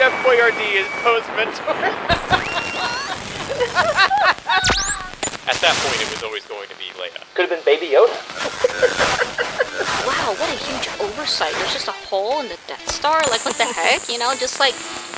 Chef Boyardee is Poe's mentor. At that point, it was always going to be Leia. Could have been Baby Yoda. Wow, what a huge oversight. There's just a hole in the Death Star. Like, what the heck? You know, just like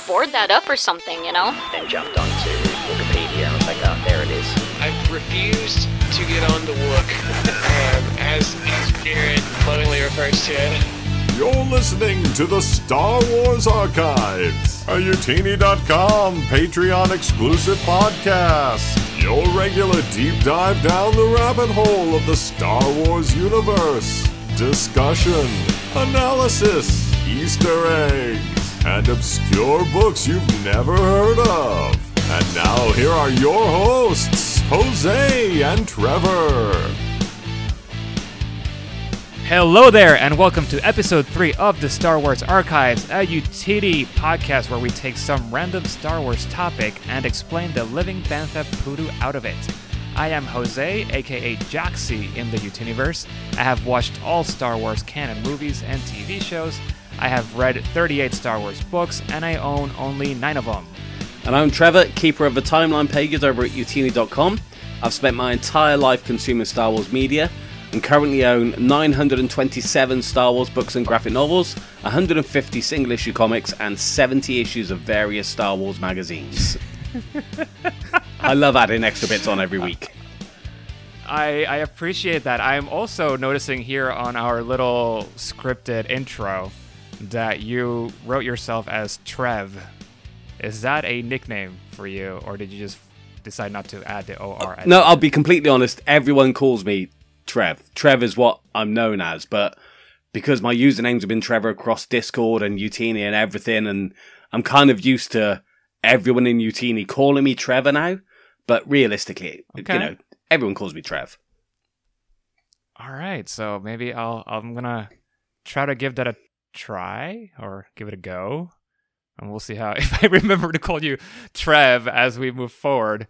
board that up or something, you know? Then jumped onto Wikipedia and was like, oh, there it is. I've refused to get on the Wook, um, as, as Jared lovingly refers to it. You're listening to the Star Wars Archives, a Utini.com Patreon exclusive podcast. Your regular deep dive down the rabbit hole of the Star Wars universe. Discussion, analysis, Easter eggs, and obscure books you've never heard of. And now here are your hosts, Jose and Trevor. Hello there, and welcome to episode 3 of the Star Wars Archives, a UTD podcast where we take some random Star Wars topic and explain the living Bantha Poodoo out of it. I am Jose, aka Jaxi in the Utiniverse. I have watched all Star Wars canon movies and TV shows. I have read 38 Star Wars books, and I own only 9 of them. And I'm Trevor, keeper of the timeline pages over at utini.com. I've spent my entire life consuming Star Wars media and currently own 927 Star Wars books and graphic novels, 150 single issue comics, and 70 issues of various Star Wars magazines. I love adding extra bits on every week. I, I appreciate that. I'm also noticing here on our little scripted intro that you wrote yourself as Trev. Is that a nickname for you, or did you just decide not to add the OR? No, I'll be completely honest. Everyone calls me Trev. Trev is what I'm known as, but because my usernames have been Trevor across Discord and Utini and everything, and I'm kind of used to everyone in Utini calling me Trevor now. But realistically, Okay. you know, everyone calls me Trev. All right, so maybe I'll I'm gonna try to give that a try or give it a go, and we'll see how if I remember to call you Trev as we move forward.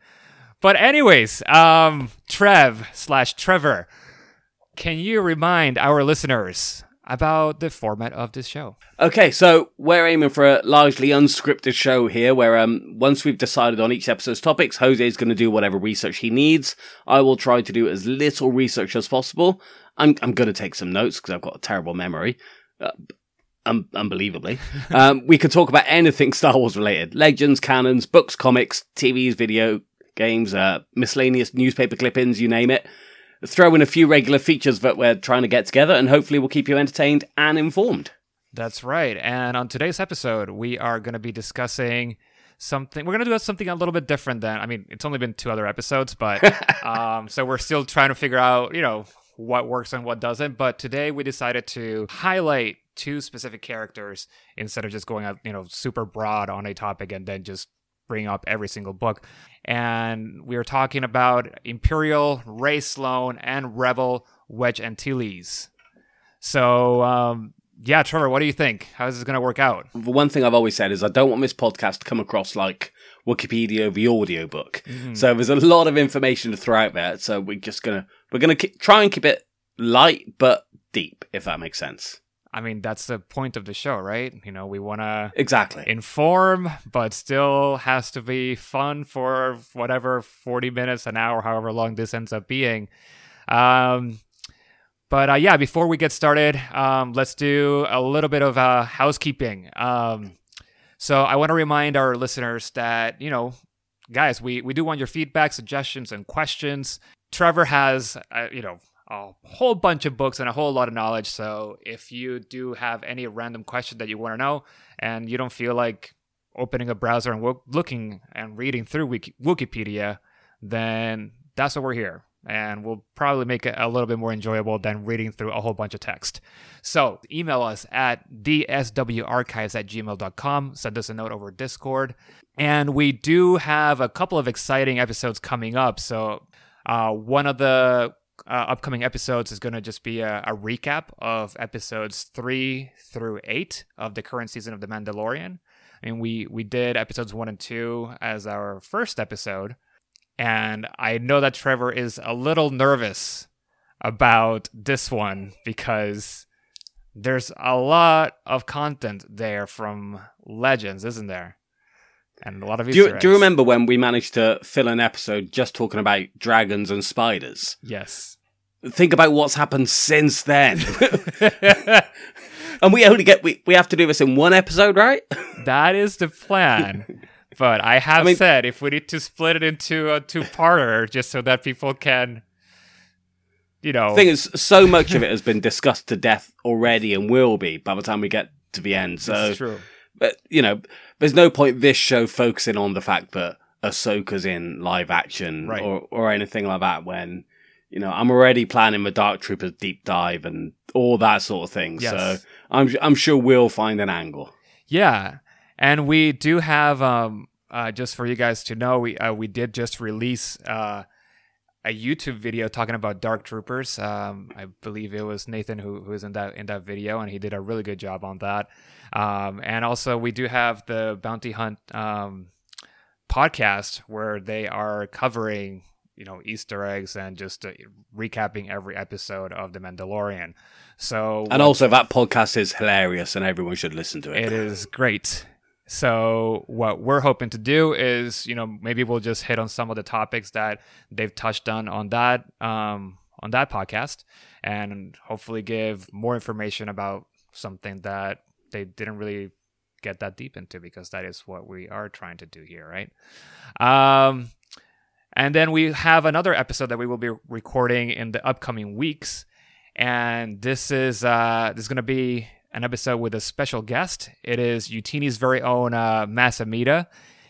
But anyways, um, Trev slash Trevor, can you remind our listeners about the format of this show? Okay, so we're aiming for a largely unscripted show here where um once we've decided on each episode's topics, Jose is going to do whatever research he needs. I will try to do as little research as possible. I'm I'm going to take some notes because I've got a terrible memory. Uh, un- unbelievably. um, we could talk about anything Star Wars related. Legends, canons, books, comics, TVs, video games, uh, miscellaneous newspaper clippings, you name it. Throw in a few regular features that we're trying to get together and hopefully we'll keep you entertained and informed. That's right. And on today's episode, we are going to be discussing something. We're going to do something a little bit different than, I mean, it's only been two other episodes, but um, so we're still trying to figure out, you know, what works and what doesn't. But today we decided to highlight two specific characters instead of just going out, you know, super broad on a topic and then just bring up every single book. And we are talking about Imperial, Rae Sloane, and Rebel, Wedge Antilles. So, um, yeah, Trevor, what do you think? How is this going to work out? the one thing I've always said is I don't want this podcast to come across like Wikipedia the audiobook. So there's a lot of information to throw out there. So we're just gonna we're gonna keep, try and keep it light but deep, if that makes sense. I mean, that's the point of the show, right? You know, we want to Exactly. inform, but still has to be fun for whatever 40 minutes, an hour, however long this ends up being. Um, but uh, yeah, before we get started, um, let's do a little bit of uh, housekeeping. Um, so I want to remind our listeners that, you know, guys, we, we do want your feedback, suggestions, and questions. Trevor has, uh, you know, a whole bunch of books and a whole lot of knowledge. So if you do have any random question that you want to know and you don't feel like opening a browser and looking and reading through Wiki- Wikipedia, then that's what we're here. And we'll probably make it a little bit more enjoyable than reading through a whole bunch of text. So email us at dswarchives at gmail.com. Send us a note over Discord. And we do have a couple of exciting episodes coming up. So uh, one of the uh, upcoming episodes is going to just be a, a recap of episodes three through eight of the current season of The Mandalorian. I mean, we we did episodes one and two as our first episode, and I know that Trevor is a little nervous about this one because there's a lot of content there from Legends, isn't there? And a lot of Do you, Easter do you remember when we managed to fill an episode just talking about dragons and spiders? Yes. Think about what's happened since then. and we only get we, we have to do this in one episode, right? that is the plan. But I have I mean- said if we need to split it into a two-parter just so that people can, you know, The thing is, so much of it has been discussed to death already and will be by the time we get to the end. So, it's true. but you know, there's no point this show focusing on the fact that Ahsoka's in live action Right. or or anything like that. When you know, I'm already planning the Dark Troopers deep dive and all that sort of thing. Yes. So I'm I'm sure we'll find an angle. Yeah, and we do have um uh, just for you guys to know, we uh, we did just release uh, a YouTube video talking about Dark Troopers. Um, I believe it was Nathan who who was in that in that video, and he did a really good job on that. Um, and also, we do have the Bounty Hunt um, podcast where they are covering you know Easter eggs and just uh, recapping every episode of The Mandalorian. So And also, that podcast is hilarious, and everyone should listen to it. it is great. So what we're hoping to do is, you know, maybe we'll just hit on some of the topics that they've touched on on that um, on that podcast, and hopefully give more information about something that they didn't really get that deep into because that is what we are trying to do here, right? Um, and then we have another episode that we will be recording in the upcoming weeks, and this is uh, this is going to be an episode with a special guest. It is Utini's very own uh, Masamita.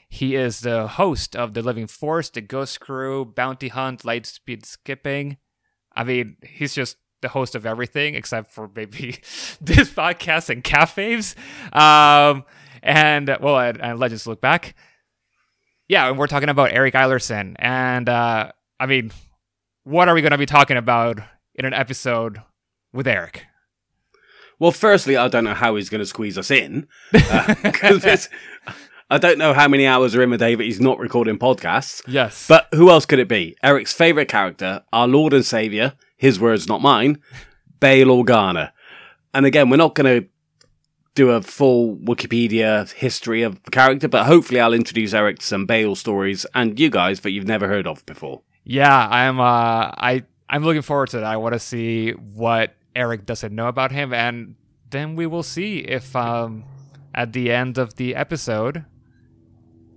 He is the host of the Living Force, the Ghost Crew, Bounty Hunt, Lightspeed Skipping. I mean, he's just the host of everything except for maybe this podcast and cafes. Um, and well, and, and Legends Look Back. Yeah, and we're talking about Eric Eilerson. And uh, I mean, what are we going to be talking about in an episode with Eric? Well, firstly, I don't know how he's going to squeeze us in because I don't know how many hours are in the day that he's not recording podcasts. Yes. But who else could it be? Eric's favorite character, our Lord and Savior, his words, not mine, Bail Organa. And again, we're not going to do a full Wikipedia history of the character, but hopefully I'll introduce Eric to some Bail stories and you guys that you've never heard of before. Yeah, I'm uh I I'm looking forward to that. I want to see what Eric doesn't know about him and then we will see if um at the end of the episode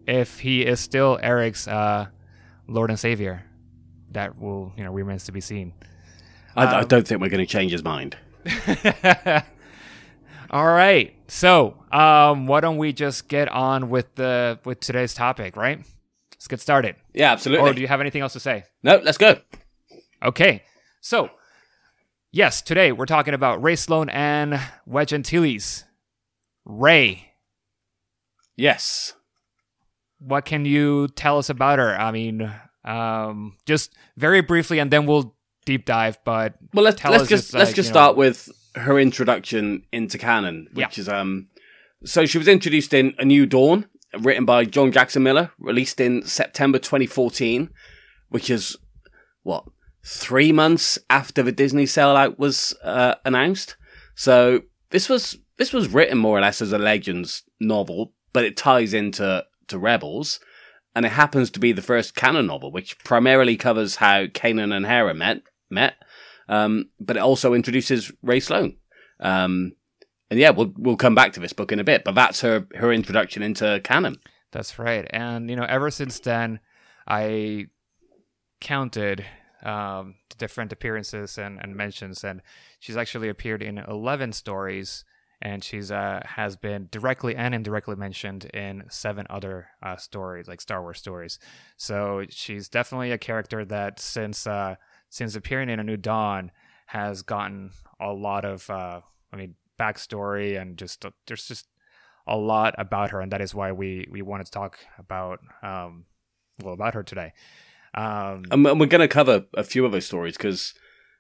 if he is still Eric's uh Lord and Savior. That will, you know, remains to be seen. I, I Um, don't think we're going to change his mind. All right. So, um why don't we just get on with the with today's topic, right? Let's get started. Yeah, absolutely. Or do you have anything else to say? no, let's go. Okay, so yes, today we're talking about Rae Sloane and Wedge Antilles. Rae, Yes. what can you tell us about her? I mean, um, just very briefly, and then we'll deep dive. But Well, let's Tell let's us just let's just you know- start with her introduction into canon, Yeah. which is um. So she was introduced in A New Dawn, written by John Jackson Miller, released in September 2014, which is what three months after the Disney sellout was uh, announced. So this was this was written more or less as a Legends novel, but it ties into to Rebels, and it happens to be the first canon novel, which primarily covers how Kanan and Hera met met, um, but it also introduces Rae Sloane. Um, and yeah, we'll we'll come back to this book in a bit, but that's her her introduction into canon. that's right. And you know, ever since then, I counted um, different appearances and, and mentions, and she's actually appeared in eleven stories. And she's uh, has been directly and indirectly mentioned in seven other uh, stories, like Star Wars stories. So she's definitely a character that since uh, since appearing in A New Dawn has gotten a lot of, uh, I mean, backstory and just uh, there's just a lot about her, and that is why we we wanted to talk about um, well about her today. Um, And we're going to cover a few of those stories because,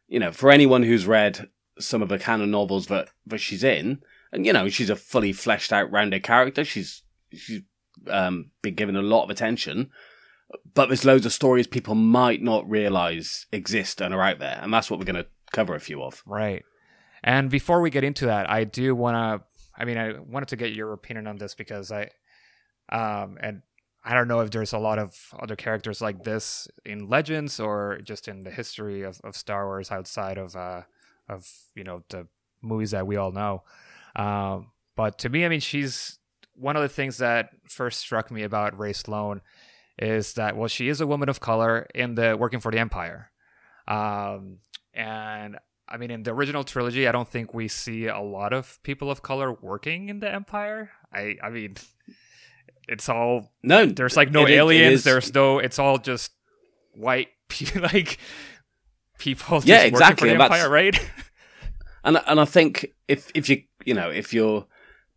you know, for anyone who's read some of the canon novels that, that she's in, and you know, she's a fully fleshed out, rounded character. She's she's um, been given a lot of attention, but there's loads of stories people might not realize exist and are out there, and that's what we're going to cover a few of. Right. And before we get into that, I do want to. I mean, I wanted to get your opinion on this because I, um, and I don't know if there's a lot of other characters like this in Legends or just in the history of, of Star Wars outside of, uh, of you know the movies that we all know. Um, but to me, I mean, she's one of the things that first struck me about Rae Sloane is that well, she is a woman of color in the working for the Empire, um, and I mean, in the original trilogy, I don't think we see a lot of people of color working in the Empire. I, I mean, it's all No, there's like no it aliens. there's no. It's all just white like people. Just Yeah, working exactly, and the Empire, right? and and I think if if you you know if you're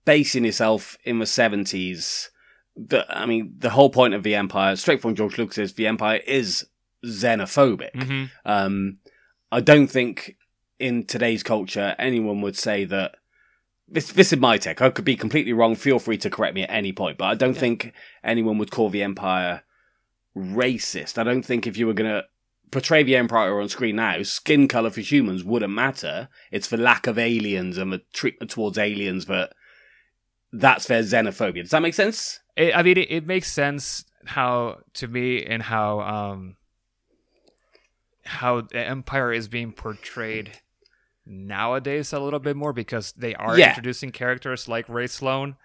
basing yourself in the seventies, the I mean the whole point of the Empire, straight from George Lucas, is the Empire is xenophobic. hmm Um, I don't think in today's culture anyone would say that. This, this is my take. I could be completely wrong. Feel free to correct me at any point. But I don't think anyone would call the Empire racist. I don't think if you were going to portray the Empire on screen now, skin color for humans wouldn't matter. It's the lack of aliens and the treatment towards aliens that that's their xenophobia. Does that make sense? It, I mean, it, it makes sense how to me and how um how the Empire is being portrayed nowadays a little bit more because they are Yeah. introducing characters like Rae Sloane.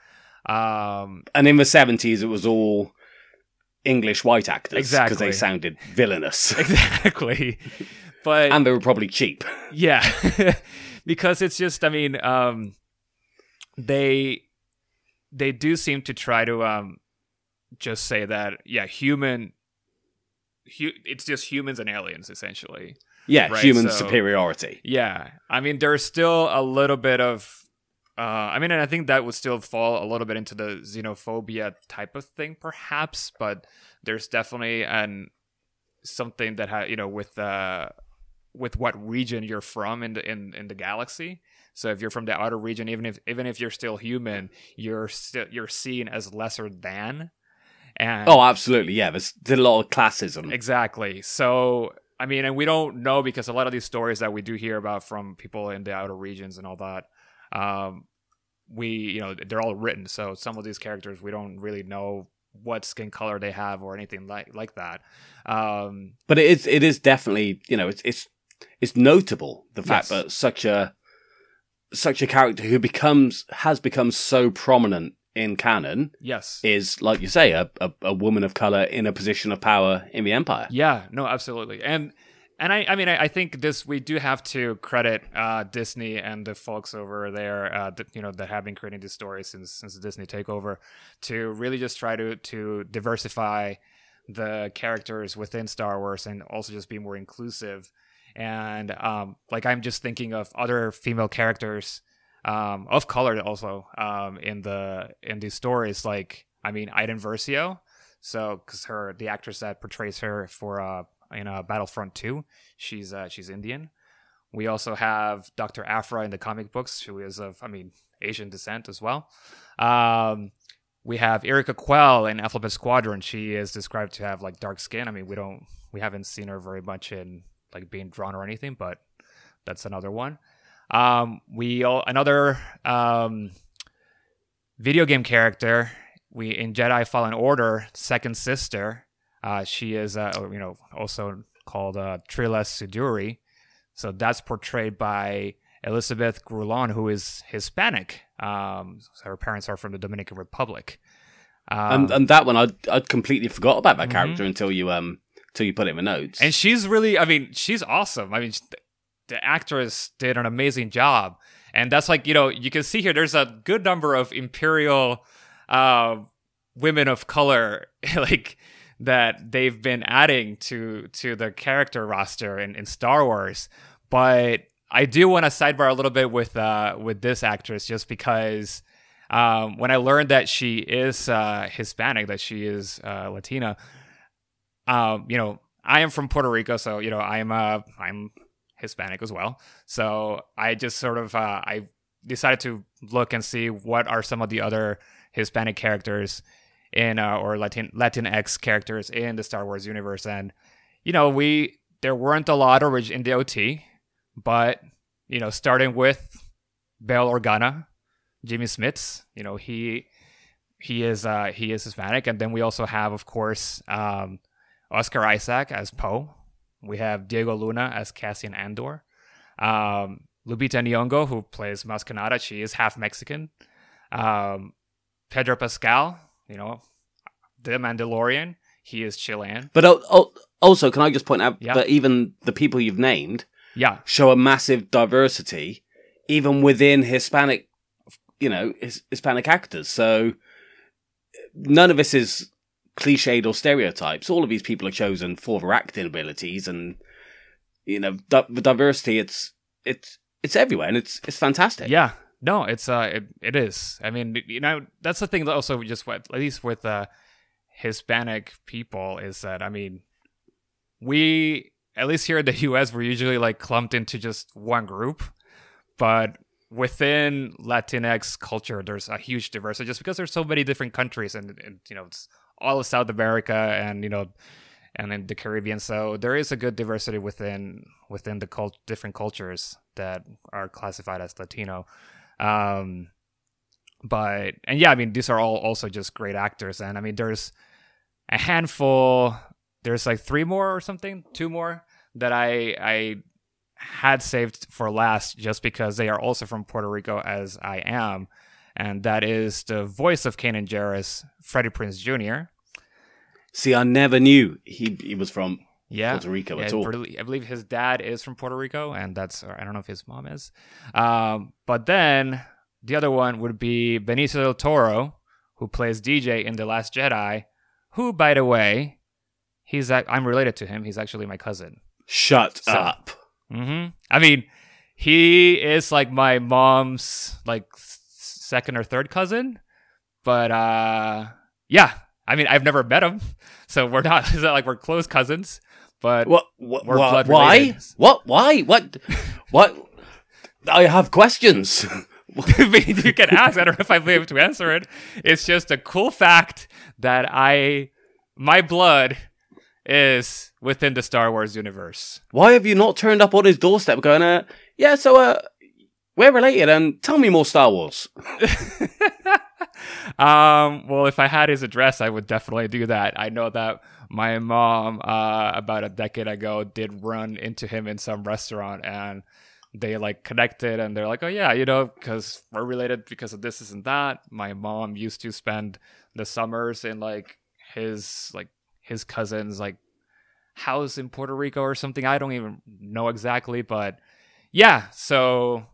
Um, And in the seventies, it was all English white actors because Exactly. they sounded villainous exactly, but and they were probably cheap. Yeah, because it's just I mean, um, they they do seem to try to um, just say that yeah, human. Hu- it's just humans and aliens essentially. Yeah, Right, human so- superiority. Yeah, I mean, there's still a little bit of. Uh, I mean, and I think that would still fall a little bit into the xenophobia type of thing, perhaps. But there's definitely an something that ha- you know with uh with what region you're from in the in, in the galaxy. So if you're from the outer region, even if even if you're still human, you're still you're seen as lesser than. And Oh, absolutely. Yeah, there's, there's a lot of classism. Exactly. So, I mean, and we don't know because a lot of these stories that we do hear about from people in the outer regions and all that, um, we, you know, they're all written. So some of these characters, we don't really know what skin color they have or anything like like that. Um, but it is it is definitely you know it's it's it's notable the fact Yes. that such a such a character who becomes has become so prominent in canon yes. is like you say a, a, a woman of color in a position of power in the empire. Yeah, no, absolutely. And and I, I mean, I, I think this we do have to credit uh, Disney and the folks over there, uh, that, you know, that have been creating these stories since since the Disney takeover, to really just try to to diversify the characters within Star Wars and also just be more inclusive. And um, like I'm just thinking of other female characters um, of color also um, in the in these stories. Like I mean, Iden Versio. So because her the actress that portrays her for uh, in uh, Battlefront 2, she's uh, she's Indian. We also have Dr. Aphra in the comic books, who is of I mean Asian descent as well. Um, we have Yrica Quell in Alphabet Squadron. She is described to have like dark skin. I mean, we don't we haven't seen her very much in like being drawn or anything, but that's another one. Um, we all, another um, video game character. We in Jedi Fallen Order, second sister. Uh, she is uh, you know also called uh, Trilla Suduri. So that's portrayed by Elizabeth Grullon, who is Hispanic. Um, so her parents are from the Dominican Republic. Um, and and that one I'd I'd completely forgot about that Mhm. character until you um until you put it in the notes. and she's really i mean she's awesome i mean the actress did an amazing job. And that's like you know you can see here there's a good number of imperial uh, women of color like that they've been adding to to the character roster in, in star wars. But i do want to sidebar a little bit with uh with this actress just because um, when I learned that she is uh, Hispanic, that she is uh, Latina, um, you know, I am from Puerto Rico, so you know, I'm uh, I'm Hispanic as well. So I just sort of uh, I decided to look and see what are some of the other Hispanic characters in uh, or Latin Latinx characters in the Star Wars universe, and you know, we there weren't a lot orig- in the OT, but you know, starting with Bail Organa, Jimmy Smits. You know, he he is uh, he is Hispanic, and then we also have, of course, um, Oscar Isaac as Poe. We have Diego Luna as Cassian Andor. Um, Lupita Nyong'o, who plays Maz Kanata, she is half Mexican. Um, Pedro Pascal, you know, the Mandalorian, he is Chilean. But al- al- also, can I just point out Yeah. that even the people you've named Yeah, show a massive diversity, even within Hispanic, you know, his, Hispanic actors. So none of this is cliched or stereotypes. All of these people are chosen for their acting abilities, and you know, di- the diversity. It's it's it's everywhere, and it's it's fantastic. Yeah, no, it's uh, it, it is. I mean, you know, that's the thing. That also, just at least with uh, Hispanic people, is that I mean, we at least here in the U.S. we're usually like clumped into just one group, but within Latinx culture, there's a huge diversity just because there's so many different countries, and, and you know, it's all of South America, and you know. And in the Caribbean, so there is a good diversity within within the cult- different cultures that are classified as Latino. Um, but and yeah, I mean these are all also just great actors, and I mean there's a handful. There's like three more or something, two more that I I had saved for last just because they are also from Puerto Rico as I am, and that is the voice of Kanan Jarrus, Freddie Prinze Jr. See, I never knew he he was from Yeah, Puerto Rico Yeah, at all. I believe his dad is from Puerto Rico, and that's or I don't know if his mom is. Um, but then the other one would be Benicio del Toro, who plays DJ in The Last Jedi. Who, by the way, he's I'm related to him. He's actually my cousin. Shut So- up. hmm I mean, he is like my mom's like second or third cousin, but uh, yeah. I mean, I've never met him, so we're not. It's not like we're close cousins. But What? What? We're blood why? related. What? Why? What? what? I have questions. I mean, you can ask. I don't know if I'll be able to answer it. It's just a cool fact that I, my blood, is within the Star Wars universe. Why have you not turned up on his doorstep going, uh, yeah, so, uh, we're related and tell me more Star Wars. um, well, if I had his address, I would definitely do that. I know that my mom, uh, about a decade ago, did run into him in some restaurant, and they like connected, and they're like, "Oh yeah, you know, because we're related because of this, and that." My mom used to spend the summers in like his like his cousin's like house in Puerto Rico or something. I don't even know exactly, but yeah. So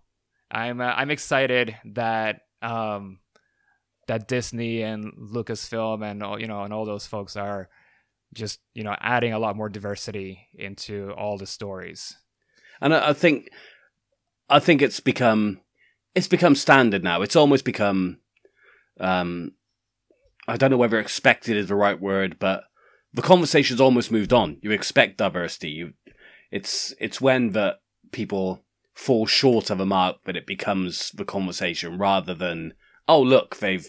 I'm uh, I'm excited that um that Disney and Lucasfilm and all you know and all those folks are just you know adding a lot more diversity into all the stories. And I, I think, I think it's become, it's become standard now. It's almost become, um, I don't know whether expected is the right word, but the conversation's almost moved on. You expect diversity. You, it's, it's when that people fall short of a mark but it becomes the conversation rather than, oh, look, they've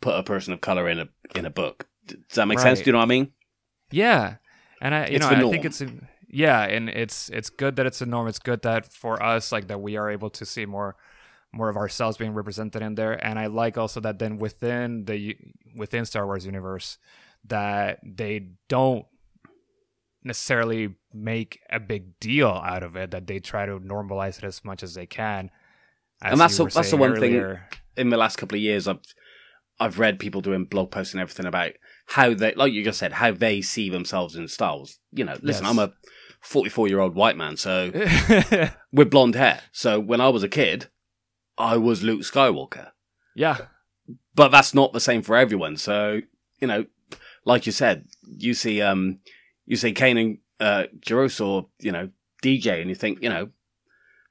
put a person of color in a, in a book. Does that make sense? Do you know what I mean? Yeah, and I you It's know I think it's a, yeah, and it's it's good that it's a norm. It's good that for us like that we are able to see more more of ourselves being represented in there, and I like also that then within the within Star Wars universe that they don't necessarily make a big deal out of it. That they try to normalize it as much as they can. As And that's the- that's the one thing- in the last couple of years, I've I've read people doing blog posts and everything about how they, like you just said, how they see themselves in Star Wars. You know, listen, Yes. I'm a 44 year old white man, so with blonde hair. So when I was a kid, I was Luke Skywalker, yeah, but that's not the same for everyone. So you know, like you said, you see, um, you see Kanan uh, Jarrus or you know DJ, and you think, you know,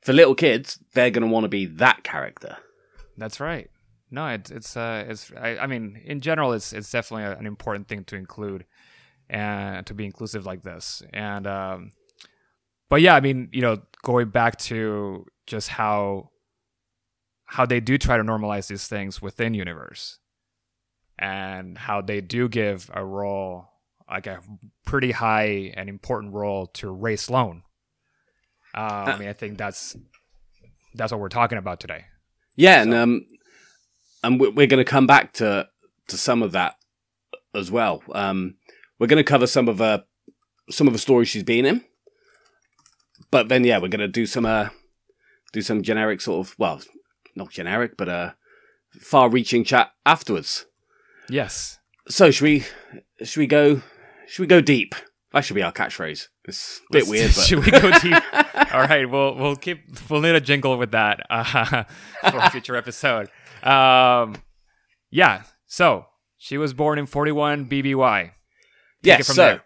for little kids, they're going to want to be that character. That's right. No, it's it's uh it's I, I mean in general it's it's definitely a, an important thing to include and to be inclusive like this and um but yeah I mean you know going back to just how how they do try to normalize these things within universe and how they do give a role like a pretty high and important role to Rae Sloane. Um, I mean, I think that's that's what we're talking about today. Yeah, and um, and we're, we're going to come back to to some of that as well. Um, we're going to cover some of uh some of the stories she's been in, but then yeah, we're going to do some uh do some generic sort of well, not generic, but uh far-reaching chat afterwards. Yes. So should we should we go should we go deep? That should be our catchphrase. It's a bit Let's- weird, but should we go deep? All right, we'll we'll keep we'll need a jingle with that uh, for a future episode. Um, yeah. So she was born in forty one BBY. Take yes. so there.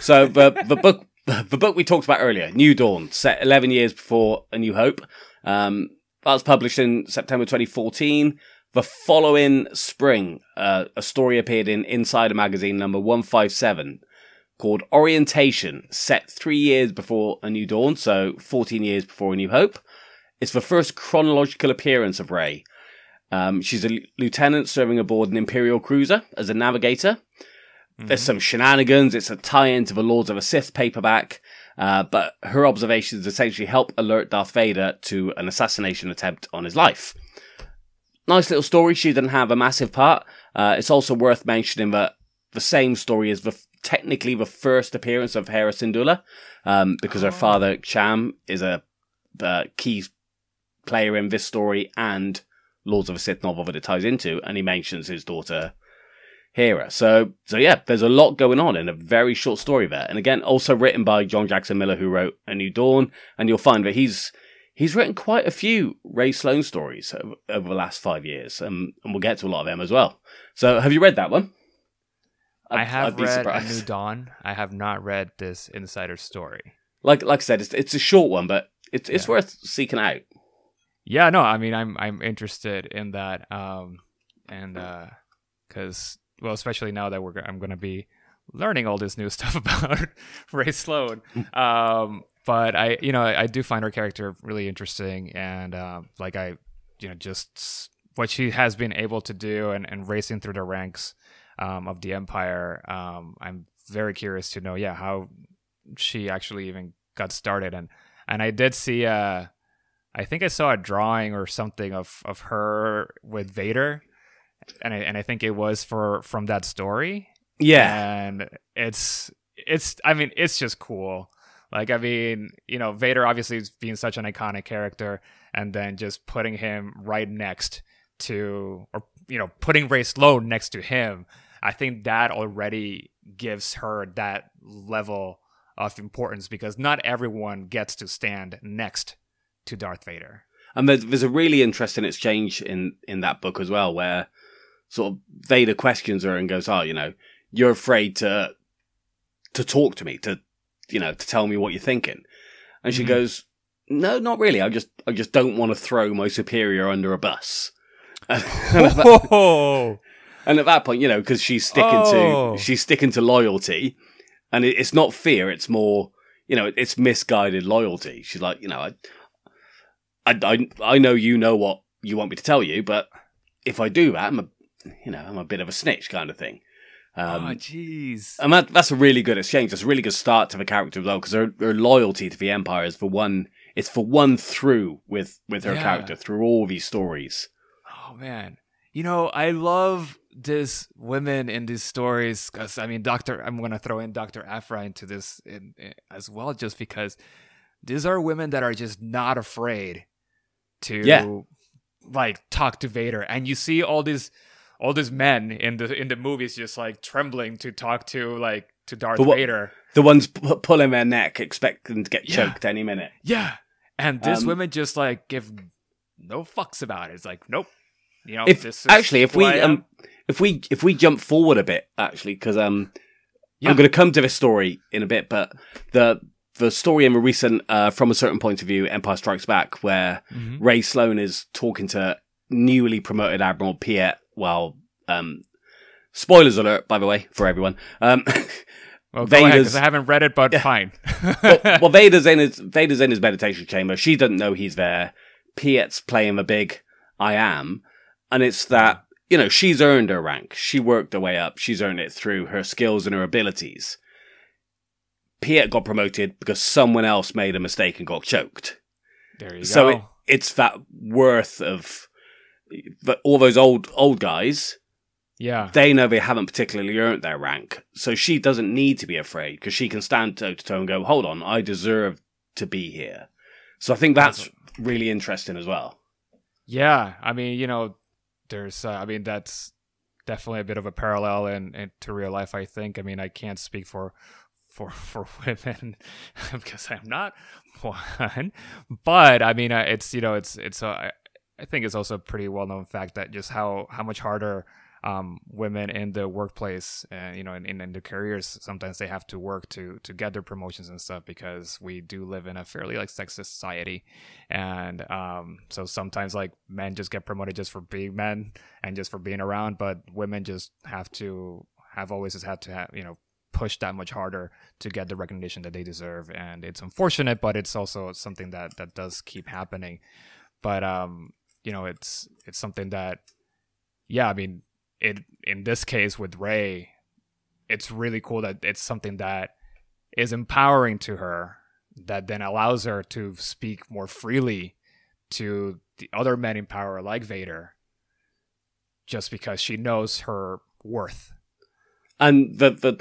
so the the book the book we talked about earlier, New Dawn, set eleven years before A New Hope. Um, that was published in September 2014. The following spring, uh, a story appeared in Insider magazine number 157 called Orientation, set three years before A New Dawn, so 14 years before A New Hope. It's the first chronological appearance of Rae. Um, she's a lieutenant serving aboard an Imperial cruiser as a navigator. There's some shenanigans. It's a tie-in to the Lords of the Sith paperback, uh, but her observations essentially help alert Darth Vader to an assassination attempt on his life. Nice little story. She didn't have a massive part. Uh, it's also worth mentioning that the same story is the technically the first appearance of Hera Syndulla, um, because her father Cham is a uh, key player in this story and Lords of the Sith novel that it ties into, and he mentions his daughter Hera. So, so yeah, there's a lot going on in a very short story there. And again, also written by John Jackson Miller, who wrote A New Dawn, and you'll find that he's he's written quite a few Rae Sloane stories over, over the last five years, um, and we'll get to a lot of them as well. So, have you read that one? I I'd- have I'd be read A surprised. New Dawn. I have not read this insider story. Like, like I said, it's it's a short one, but it's it's Yeah. worth seeking out. Yeah, no, I mean, I'm I'm interested in that, um, and because well, especially now that we're I'm going to be learning all this new stuff about Rae Sloane. Um, but I, you know, I, I do find her character really interesting, and um, like I, you know, just what she has been able to do and, and racing through the ranks um, of the Empire. Um, I'm very curious to know, yeah, how she actually even got started, and and I did see uh I think I saw a drawing or something of of her with Vader, and I and I think it was for from that story. Yeah, and it's it's I mean it's just cool. Like I mean, you know, Vader obviously is being such an iconic character, and then just putting him right next to, or you know, putting Rae Sloane next to him. I think that already gives her that level of importance because not everyone gets to stand next to Darth Vader. and there's, there's a really interesting exchange in in that book as well, where sort of Vader questions her and goes, "Oh, you know, you're afraid to to talk to me, to you know, to tell me what you're thinking," and she Mhm. goes, "No, not really. I just I just don't want to throw my superior under a bus." and, at that, and at that point, you know, because she's sticking Oh. to she's sticking to loyalty, and it, it's not fear; it's more, you know, it's misguided loyalty. She's like, you know, I, I, I, I know you know what you want me to tell you, but if I do that, I'm a, you know, I'm a bit of a snitch kind of thing. Um, oh, jeez. and that, that's a really good exchange. That's a really good start to the character as well, because her, her loyalty to the Empire is for one. It's for one through with with her Yeah. character through all these stories. Oh man, you know I love this women in these stories because I mean Doctor. I'm gonna throw in Doctor Aphra into this in, in- as well, just because these are women that are just not afraid to Yeah. like talk to Vader, and you see all these all these men in the in the movies just like trembling to talk to like to Darth what- Vader. The ones pu- pulling their neck, expecting to get Yeah. choked any minute. Yeah, and these Um, women just like give no fucks about it. It's like nope. You know, if this is actually if we um if we if we jump forward a bit actually because um Yeah. i'm going to come to this story in a bit but the the story in the recent uh from a certain point of view empire strikes back where Mhm. rae sloane is talking to newly promoted admiral piet while um spoilers alert by the way for everyone um Well, go ahead Vader's- because I haven't read it, but Yeah. fine. well, well, Vader's in his Vader's in his meditation chamber. She doesn't know he's there. Piet's playing the big I am, and it's that you know she's earned her rank. She worked her way up. She's earned it through her skills and her abilities. Piet got promoted because someone else made a mistake and got choked. there you So go. it's that worth of all those old old guys. Yeah. They know they haven't particularly earned their rank, so she doesn't need to be afraid because she can stand toe to toe and go, "Hold on, I deserve to be here." So I think that's really interesting as well. Yeah, I mean, you know, there's, uh, I mean, that's definitely a bit of a parallel in, in to real life. I think. I mean, I can't speak for for for women because I'm not one, but I mean, uh, it's you know, it's it's uh, I think it's also a pretty well known fact that just how how much harder um, women in the workplace and you know in, in, in their careers sometimes they have to work to to get their promotions and stuff because we do live in a fairly like sexist society. And um, so sometimes like men just get promoted just for being men and just for being around but women just have to have always just had to have you know push that much harder to get the recognition that they deserve. And it's unfortunate but it's also something that that does keep happening. But um you know it's it's something that yeah i mean it in this case with Rae, it's really cool that it's something that is empowering to her that then allows her to speak more freely to the other men in power like Vader just because she knows her worth. And the the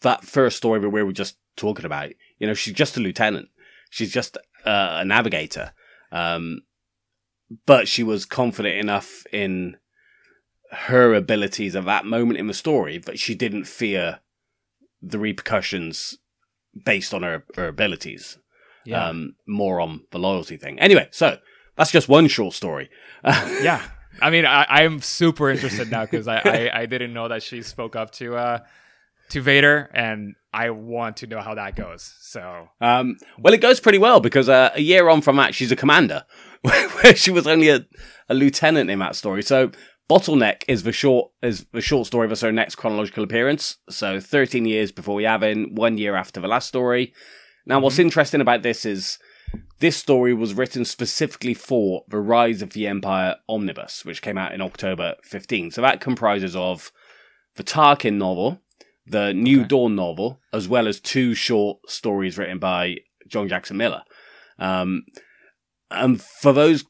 that first story where we were just talking about, you know, she's just a lieutenant. She's just uh, a navigator. Um, but she was confident enough in her abilities at that moment in the story, but she didn't fear the repercussions based on her, her abilities. Yeah. Um, more on the loyalty thing. Anyway, so that's just one short story. yeah. I mean, I, I'm super interested now because I, I, I didn't know that she spoke up to uh to Vader, and I want to know how that goes. So, Um, well, it goes pretty well because uh, a year on from that, she's a commander, where she was only a, a lieutenant in that story. So, Bottleneck is the short is the short story of her next chronological appearance. So, thirteen years before we have in, one year after the last story. Now, what's interesting about this is this story was written specifically for the Rise of the Empire omnibus, which came out in October 15. So that comprises of the Tarkin novel, the New Okay. Dawn novel, as well as two short stories written by John Jackson Miller. Um, and for those,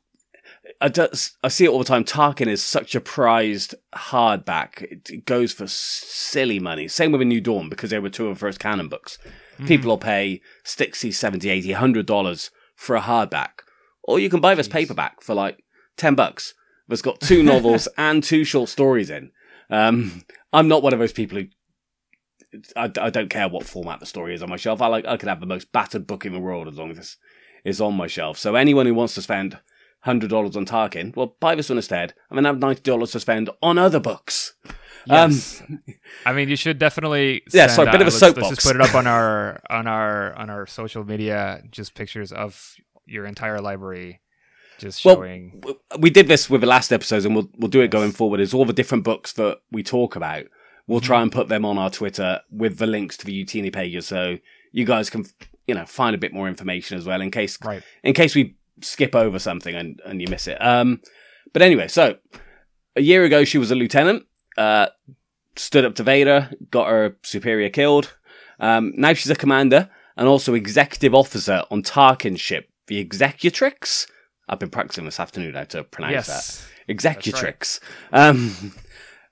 I, do, I see it all the time. Tarkin is such a prized hardback. It, it goes for silly money. Same with a New Dawn because they were two of the first canon books. People will pay 60, 70, 80, 100 dollars for a hardback. Or you can buy this paperback for like 10 bucks. That's got two novels and two short stories in. Um, I'm not one of those people who I, I don't care what format the story is on my shelf. I like I could have the most battered book in the world as long as it's, it's on my shelf. So anyone who wants to spend hundred dollars on Tarkin, well, buy this one instead, and then have ninety dollars to spend on other books. Um, yes. I mean, you should definitely. Yeah, send, a bit of a uh, let's- soapbox. Let's just put it up on our on our on our social media. Just pictures of your entire library, just Well, showing. we did this with the last episodes, and we'll we'll do it going forward. Is all the different books that we talk about. We'll try mm-hmm. and put them on our Twitter with the links to the Utini pages, so you guys can you know find a bit more information as well in case Right. in case we skip over something and, and you miss it. Um, but anyway, so a year ago she was a lieutenant, uh, stood up to Vader, got her superior killed. Um, now she's a commander and also executive officer on Tarkin's ship, the Executrix. I've been practicing this afternoon how to pronounce that. Yes, Executrix. Um,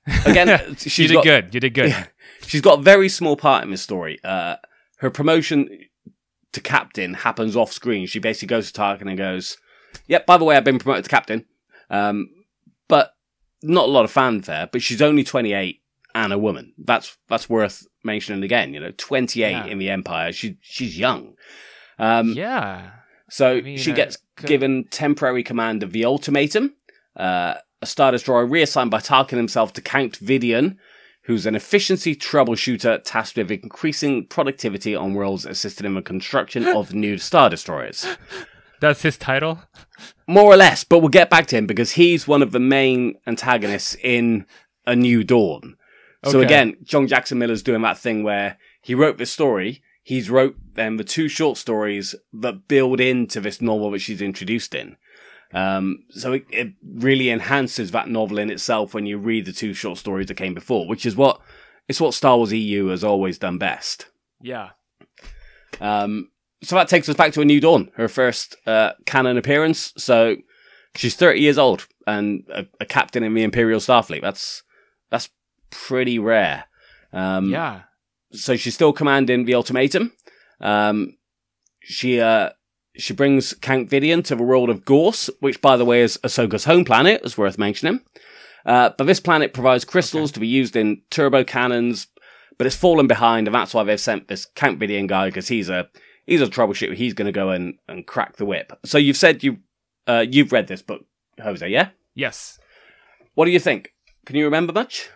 again, she did got, good. You did good. Yeah. She's got a very small part in this story. Uh, her promotion to captain happens off screen. She basically goes to Tarkin and goes, "Yep, by the way, I've been promoted to captain." Um, but not a lot of fanfare. But she's only 28 and a woman. That's that's worth mentioning again. You know, 28 Yeah. in the Empire. She she's young. Um, yeah. so I mean, she uh, gets good. given temporary command of the Ultimatum, uh, a Star Destroyer reassigned by Tarkin himself to Count Vidian, who's an efficiency troubleshooter tasked with increasing productivity on worlds assisted in the construction of new Star Destroyers. That's his title. More or less, but we'll get back to him because he's one of the main antagonists in A New Dawn. So Okay. again, John Jackson Miller's doing that thing where he wrote this story. He's wrote them the two short stories that build into this novel that she's introduced in. Um, so it, it really enhances that novel in itself when you read the two short stories that came before, which is what it's what Star Wars EU has always done best. Yeah. Um, so that takes us back to a new dawn, her first uh, canon appearance. So she's 30 years old and a, a captain in the Imperial Starfleet. That's that's pretty rare. Um, yeah. So she's still commanding the ultimatum. Um, she uh, she brings Count Vidian to the world of Gorse, which, by the way, is Ahsoka's home planet. Is worth mentioning. Uh, but this planet provides crystals to be used in turbo cannons, but it's fallen behind, and that's why they've sent this Count Vidian guy because he's a he's a troubleshooter. He's going to go and, and crack the whip. So you've said you uh, you've read this book, Jose, yeah? Yes. What do you think? Can you remember much?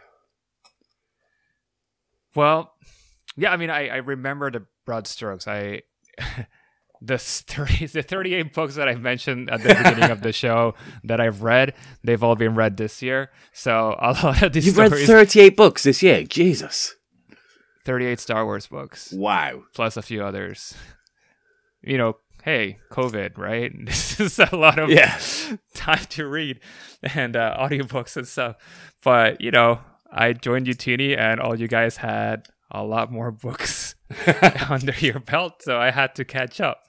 Well, yeah. I mean, I, I remember the broad strokes. I the thirty the thirty eight books that I mentioned at the beginning of the show that I've read, they've all been read this year. So a lot of these You've stories, read 38 books this year. Jesus. thirty eight Star Wars books Wow. plus a few others. You know, hey, COVID, right? This is a lot of Yeah. time to read and uh, audiobooks and stuff. But you know, I joined Utini, and all you guys had a lot more books under your belt, so I had to catch up.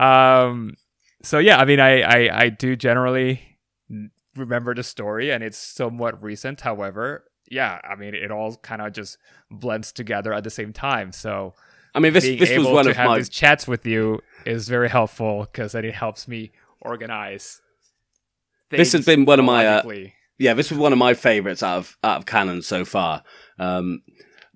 Um, so yeah, I mean, I, I I do generally remember the story, and it's somewhat recent. However, yeah, I mean, it all kind of just blends together at the same time. So I mean, this being this was one to of have my these chats with you is very helpful because then it helps me organize. This has been one of my, uh, yeah, this was one of my favorites out of out of canon so far. Um,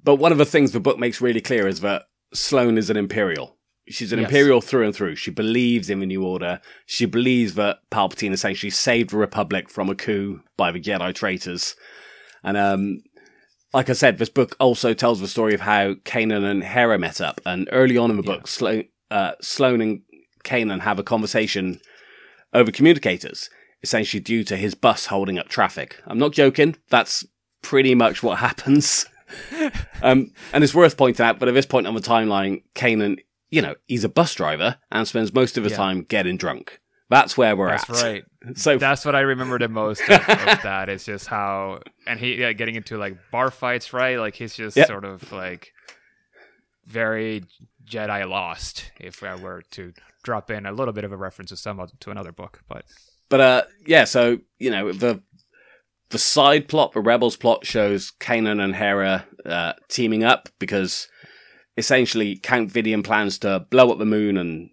but one of the things the book makes really clear is that Sloane is an imperial. She's an Yes. imperial through and through. She believes in the New Order. She believes that Palpatine essentially saved the Republic from a coup by the Jedi traitors. And um, like I said, this book also tells the story of how Kanan and Hera met up. And early on in the Yeah. book, Slo- uh, Sloane and Kanan have a conversation over communicators, essentially due to his bus holding up traffic. I'm not joking. That's pretty much what happens. um, and it's worth pointing out, but at this point on the timeline, Kanan, you know, he's a bus driver and spends most of his Yeah. time getting drunk. That's where we're That's at. right. So That's what I remember the most of, of that. It's just how, and he yeah, getting into like bar fights, right? Like he's just Yep. sort of like very Jedi lost. If I were to drop in a little bit of a reference to some to another book, but But uh, yeah, so you know the the side plot, the rebels plot, shows Kanan and Hera uh, teaming up because essentially Count Vidian plans to blow up the moon and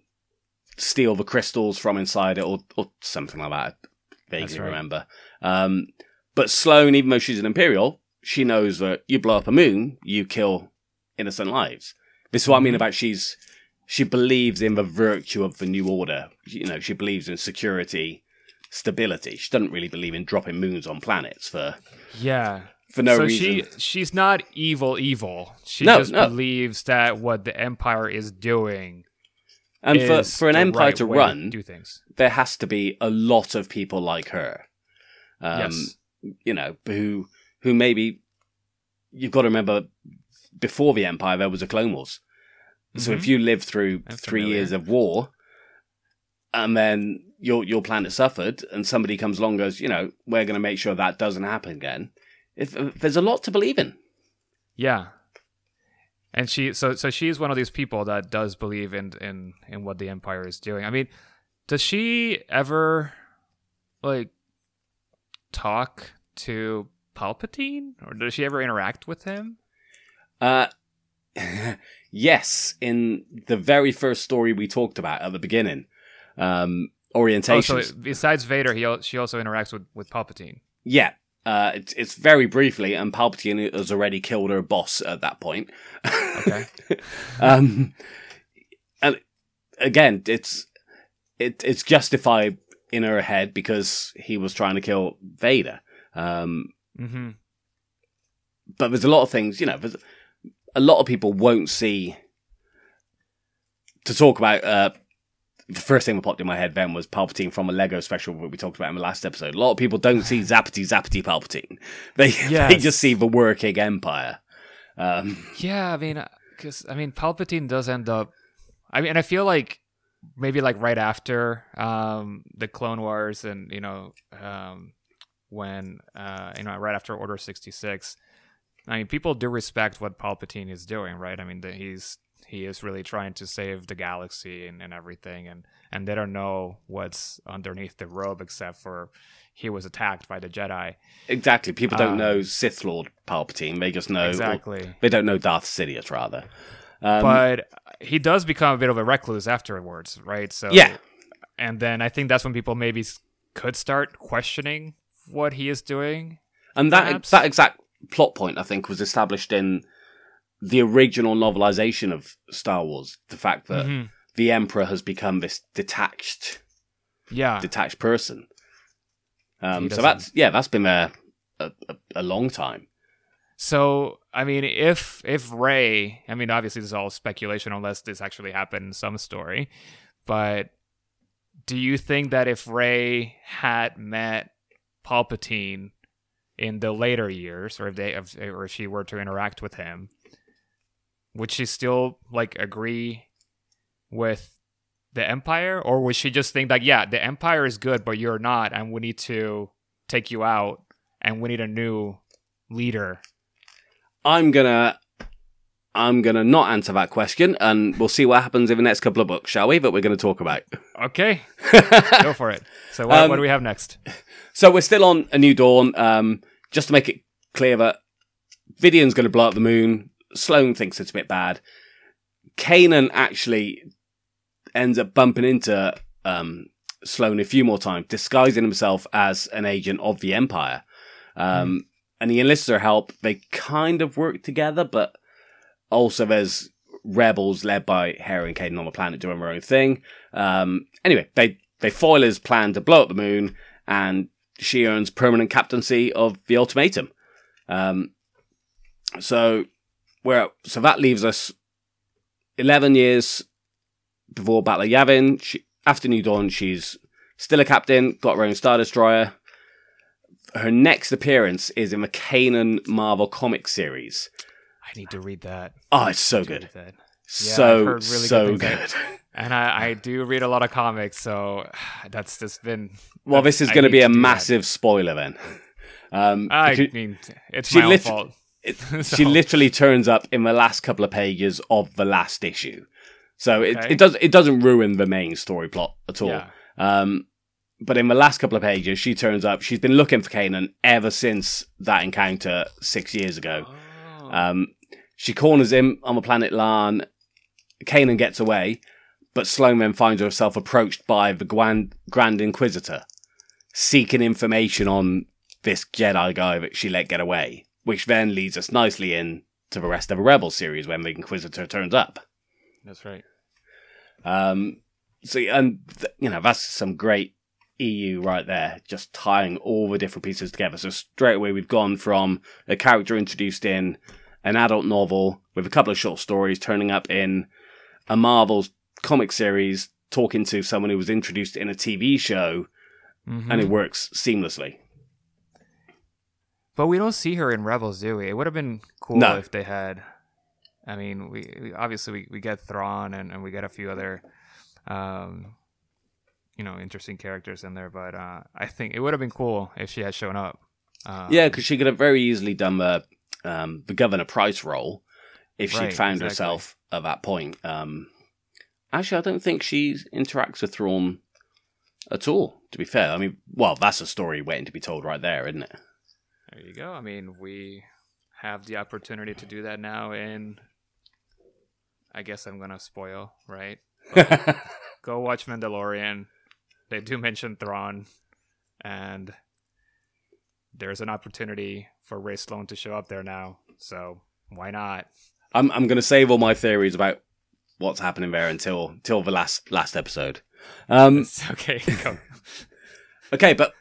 steal the crystals from inside it, or or something like that. I vaguely right. remember. Um, but Sloane, even though she's an Imperial, she knows that you blow up a moon, you kill innocent lives. This is what I mean Mhm. about she's she believes in the virtue of the new order. You know, she believes in security, stability. She doesn't really believe in dropping moons on planets for yeah. For no so reason. she she's not evil evil. She No, just no. believes that what the Empire is doing and for is for an empire right to run, do things. there has to be a lot of people like her. Um, yes. you know, who who maybe you've got to remember before the Empire there was a Clone Wars. So Mhm. if you lived through I'm three familiar. years of war, and then your your planet suffered, and somebody comes along and goes, you know, we're going to make sure that doesn't happen again. If, if there's a lot to believe in. Yeah. And she so so she's one of these people that does believe in in in what the empire is doing. I mean, does she ever like talk to Palpatine or does she ever interact with him? Uh, yes, in the very first story we talked about at the beginning, um, Oh, so besides Vader, he she also interacts with with Palpatine. Yeah, uh, it's it's very briefly, and Palpatine has already killed her boss at that point. Okay. um, and again, it's it it's justified in her head because he was trying to kill Vader. Um, Mm-hmm. but there's a lot of things, you know, a lot of people won't see. To talk about, uh, the first thing that popped in my head then was Palpatine from a Lego special that we talked about in the last episode. A lot of people don't see Zappity Zappity Palpatine; they they just see the working Empire. Um, Yeah, I mean, because I mean, Palpatine does end up. I mean, and I feel like maybe like right after um, the Clone Wars, and you know, um, when uh, you know, right after Order sixty six. I mean, people do respect what Palpatine is doing, right? I mean, that he's he is really trying to save the galaxy and, and everything, and and they don't know what's underneath the robe except for he was attacked by the Jedi. Exactly. People don't Uh, know Sith Lord Palpatine. They just know Exactly. They don't know Darth Sidious, rather. Um, but he does become a bit of a recluse afterwards, right? So Yeah. and then I think that's when people maybe could start questioning what he is doing. and that perhaps? that exact plot point, I think, was established in the original novelization of Star Wars. The fact that Mhm. the Emperor has become this detached, Yeah, detached person. Um, so that's yeah, that's been there a, a, a long time. So I mean, if if Rae, I mean, obviously this is all speculation unless this actually happened in some story, but do you think that if Rae had met Palpatine in the later years, or if they, if, or if she were to interact with him, would she still like agree with the Empire, or would she just think like, yeah, the Empire is good, but you're not, and we need to take you out, and we need a new leader I'm gonna I'm gonna not answer that question, and we'll see what happens in the next couple of books, shall we? That we're going to talk about. Okay, go for it. So what, Um, what do we have next? So we're still on A New Dawn. Um, just to make it clear that Vidian's going to blow up the moon. Sloane thinks it's a bit bad. Kanan actually ends up bumping into um, Sloane a few more times, disguising himself as an agent of the Empire. Um, And he enlists her help. They kind of work together, but also there's rebels led by Hera and Kanan on the planet doing their own thing. Um, anyway, they, they foil his plan to blow up the moon, and she earns permanent captaincy of the ultimatum. Um, so, where so that leaves us eleven years before Battle of Yavin. She, after New Dawn, she's still a captain, got her own Star Destroyer. Her next appearance is in the Kanan Marvel comic series. I need to read that. Oh, it's so good, that. so really so good good. And I, I do read a lot of comics, so that's just been. Well, this is going to be a do that. massive spoiler then. Um, I mean, it's she my own lit- fault. It, So- She literally turns up in the last couple of pages of the last issue, so it, Okay. it does it doesn't ruin the main story plot at all. Yeah. Um, but in the last couple of pages, she turns up. She's been looking for Kanan ever since that encounter six years ago. Oh. Um, she corners him on the planet Larn. Kanan gets away, but Sloane then finds herself approached by the Grand, Grand Inquisitor, seeking information on this Jedi guy that she let get away, which then leads us nicely in to the rest of the Rebel series when the Inquisitor turns up. that's right. Um, so, and th- you know, that's some great EU right there, just tying all the different pieces together. So straight away, we've gone from a character introduced in an adult novel with a couple of short stories, turning up in a Marvel comic series, talking to someone who was introduced in a TV show, Mhm. and it works seamlessly. But we don't see her in Rebels, do we? It would have been cool No. if they had. I mean, we, we obviously we, we get Thrawn and, and we get a few other, um, you know, interesting characters in there. But uh, I think it would have been cool if she had shown up. Um, Yeah, because she could have very easily done the um, the Governor Pryce role if she'd found exactly. herself at that point. Um, actually, I don't think she interacts with Thrawn at all. To be fair, I mean, well, that's a story waiting to be told right there, isn't it? There you go. I mean, we have the opportunity to do that now in. I guess I'm gonna spoil, right? Go watch Mandalorian. They do mention Thrawn, and there's an opportunity for Rae Sloane to show up there now. So why not? I'm I'm going to save all my theories about what's happening there until till the last last episode. Um, okay. Okay, but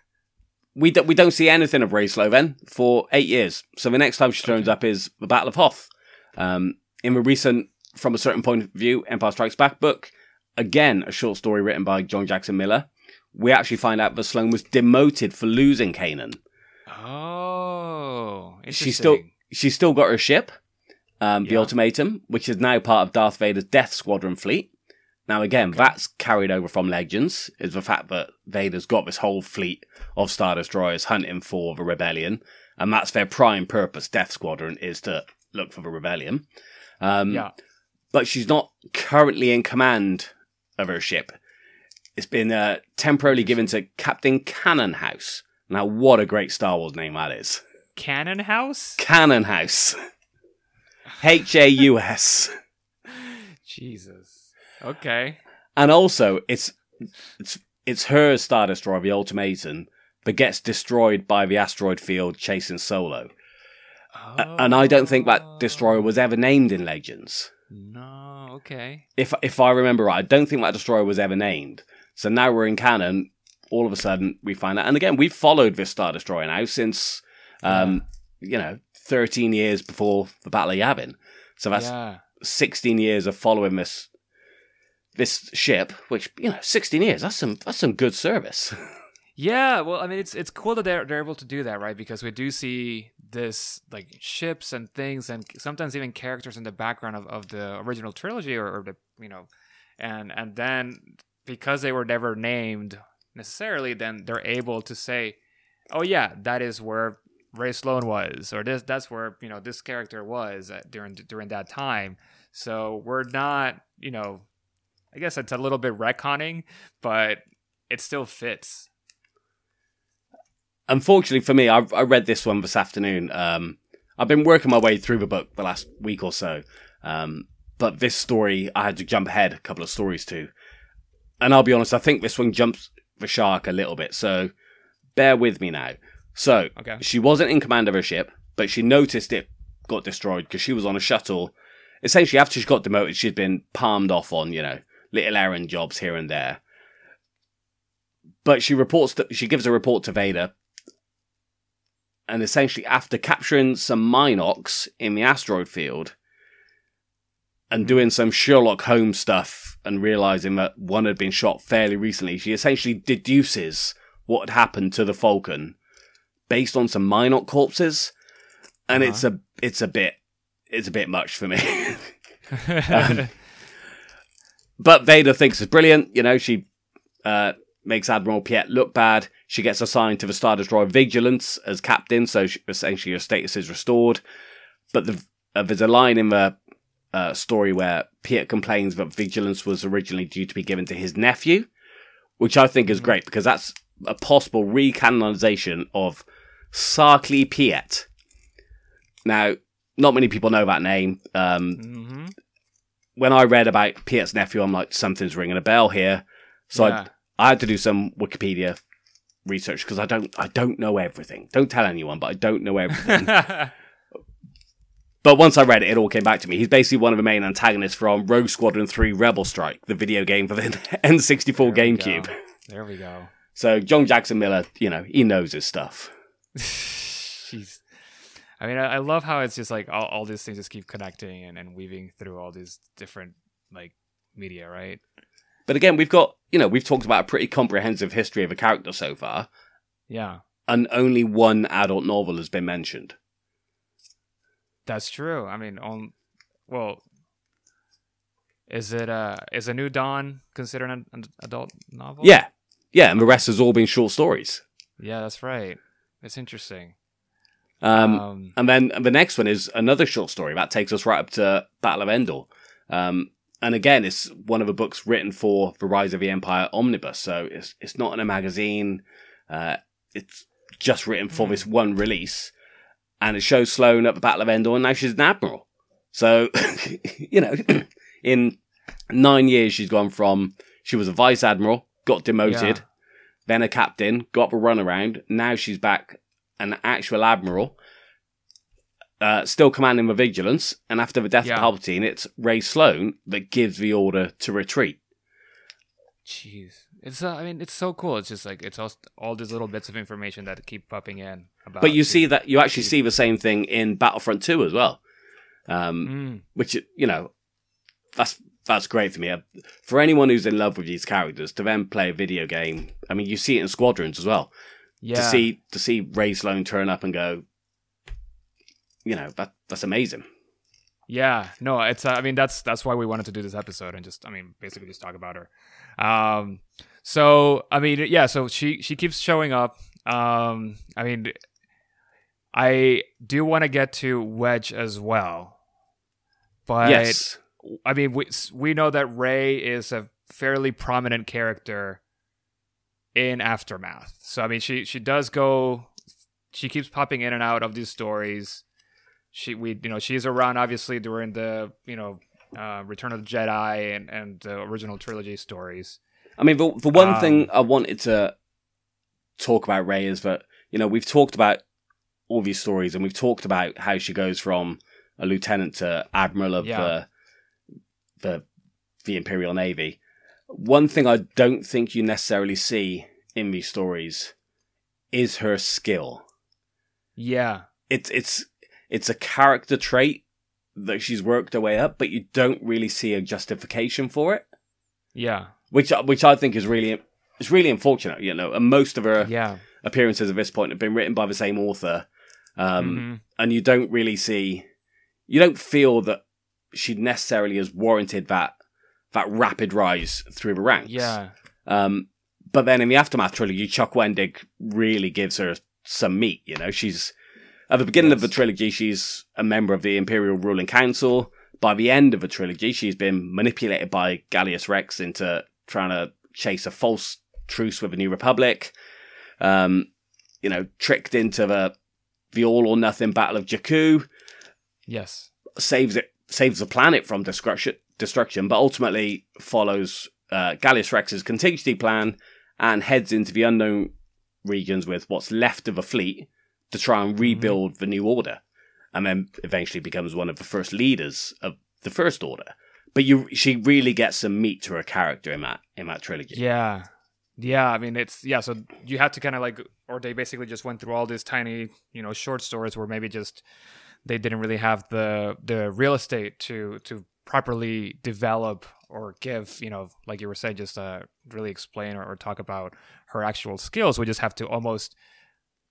we do, we don't see anything of Rae Sloane for eight years. So the next time she turns up is the Battle of Hoth. Um, in the recent From a Certain Point of View Empire Strikes Back book, again a short story written by John Jackson Miller, we actually find out that Sloane was demoted for losing Kanan. Oh, She's still she's still got her ship, um, the Yeah. Ultimatum, which is now part of Darth Vader's Death Squadron fleet. Now, again, that's carried over from Legends, is the fact that Vader's got this whole fleet of Star Destroyers hunting for the Rebellion, and that's their prime purpose, Death Squadron, is to look for the Rebellion. Um, Yeah. but she's not currently in command of her ship. It's been uh, temporarily given to Captain Canonhaus. Now, what a great Star Wars name that is! Canonhaus? Cannon House. H A U S. Jesus. Okay. And also, it's it's it's her Star Destroyer, the Ultimatum, but gets destroyed by the asteroid field chasing Solo. A- And I don't think that destroyer was ever named in Legends. No, okay. If if I remember right, I don't think that destroyer was ever named. So now we're in canon. All of a sudden, we find out. And again, we've followed this Star Destroyer now since, um, you know, 13 years before the Battle of Yavin. So that's yeah. 16 years of following this this ship, which you know, 16 years. That's some that's some good service. Yeah, well, I mean, it's it's cool that they're they're able to do that, right? Because we do see this like ships and things, and sometimes even characters in the background of, of the original trilogy, or, or the you know, and and then because they were never named necessarily, then they're able to say, oh yeah, that is where Rae Sloane was, or this that's where you know this character was at, during during that time. So we're not, you know, I guess it's a little bit retconning, but it still fits. Unfortunately for me, I, I read this one this afternoon. Um, I've been working my way through the book the last week or so, um, but this story I had to jump ahead a couple of stories to, and I'll be honest, I think this one jumps the shark a little bit. So bear with me now. So Okay. she wasn't in command of her ship, but she noticed it got destroyed because she was on a shuttle. Essentially, after she got demoted, she'd been palmed off on you know little errand jobs here and there. But she reports that she gives a report to Vader and essentially after capturing some mynocks in the asteroid field and doing some Sherlock Holmes stuff and realizing that one had been shot fairly recently, she essentially deduces what had happened to the Falcon based on some mynocks corpses, and it's a it's a bit it's a bit much for me. Um, but Vader thinks it's brilliant. You know, she uh, makes Admiral Piett look bad. She gets assigned to the Star Destroyer Vigilance as captain, so she, essentially her status is restored. But the, uh, there's a line in the uh, story where Piett complains that Vigilance was originally due to be given to his nephew, which I think is great because that's a possible recanonization of Sarkli Piett. Now, not many people know that name. Um, hmm when I read about Piett's nephew, I'm like, something's ringing a bell here. So Yeah. I, I had to do some Wikipedia research because I don't, I don't know everything. Don't tell anyone, but I don't know everything. but once I read it, it all came back to me. He's basically one of the main antagonists from Rogue Squadron 3 Rebel Strike, the video game for the N64 There GameCube. There we go. So John Jackson Miller, you know, he knows his stuff. I mean, I, I love how it's just like all, all these things just keep connecting and, and weaving through all these different like media, right? But again, we've got, you know, we've talked about a pretty comprehensive history of a character so far, Yeah, and only one adult novel has been mentioned. that's true. I mean, on well, is it uh is a new dawn considered an, an adult novel? Yeah. Yeah, and the rest has all been short stories. yeah, that's right. It's interesting. Um, Um, and then the next one is another short story that takes us right up to Battle of Endor. Um, and again, it's one of the books written for the Rise of the Empire omnibus, so it's it's not in a magazine. Uh, it's just written for this one release, and it shows Sloane at the Battle of Endor, and now she's an admiral. So, you know, in nine years, she's gone from she was a vice admiral, got demoted, Yeah. then a captain, got the runaround. Now she's back an actual admiral, uh, still commanding the vigilance. And after the death Yeah. of Palpatine, it's Rae Sloane that gives the order to retreat. Jeez, it's uh, I mean, it's so cool. It's just like it's all all these little bits of information that keep popping in about. But you the- see that you actually see the same thing in Battlefront 2 as well. Um, Mm, which you know that's that's great for me. For anyone who's in love with these characters, to then play a video game. I mean, you see it in Squadrons as well. Yeah. To see to see Rae Sloane turn up and go, you know, that that's amazing. Yeah, no, it's. Uh, I mean, that's that's why we wanted to do this episode and just, I mean, basically just talk about her. Um, so I mean, yeah, so she she keeps showing up. Um, I mean, I do want to get to Wedge as well, but yes, I mean, we we know that Rae is a fairly prominent character in Aftermath. So I mean, she she does go, she keeps popping in and out of these stories. She we you know she's around obviously during the you know uh, Return of the Jedi and and the original trilogy stories. I mean, the, the one Um, thing I wanted to talk about Rae is that, you know, we've talked about all these stories and we've talked about how she goes from a lieutenant to admiral of Yeah. the, the, the Imperial Navy. One thing I don't think you necessarily see in these stories is her skill. Yeah, It's, it's, it's a character trait that she's worked her way up, but you don't really see a justification for it yeah, which which I think is really it's really unfortunate, you know. And most of her yeah. appearances at this point have been written by the same author, um, Mhm. and you don't really see, you don't feel that she necessarily has warranted that that rapid rise through the ranks. Yeah, Um, but then in the aftermath trilogy, Chuck Wendig really gives her some meat. You know, she's at the beginning of the trilogy, she's a member of the Imperial Ruling Council. By the end of the trilogy, she's been manipulated by Gallius Rax into trying to chase a false truce with the New Republic. Um, you know, tricked into the the all or nothing Battle of Jakku yes, saves it saves the planet from destruction destruction, but ultimately follows uh, Gallius Rax's contingency plan and heads into the unknown regions with what's left of a fleet to try and rebuild the new order, and then eventually becomes one of the first leaders of the first order. But you, she really gets some meat to her character in that in that trilogy. yeah, yeah. I mean, it's yeah. So you have to kind of like, or they basically just went through all these tiny, you know, short stories where maybe just they didn't really have the the real estate to to properly develop or give, you know, like you were saying, just uh, really explain or, or talk about her actual skills. We just have to almost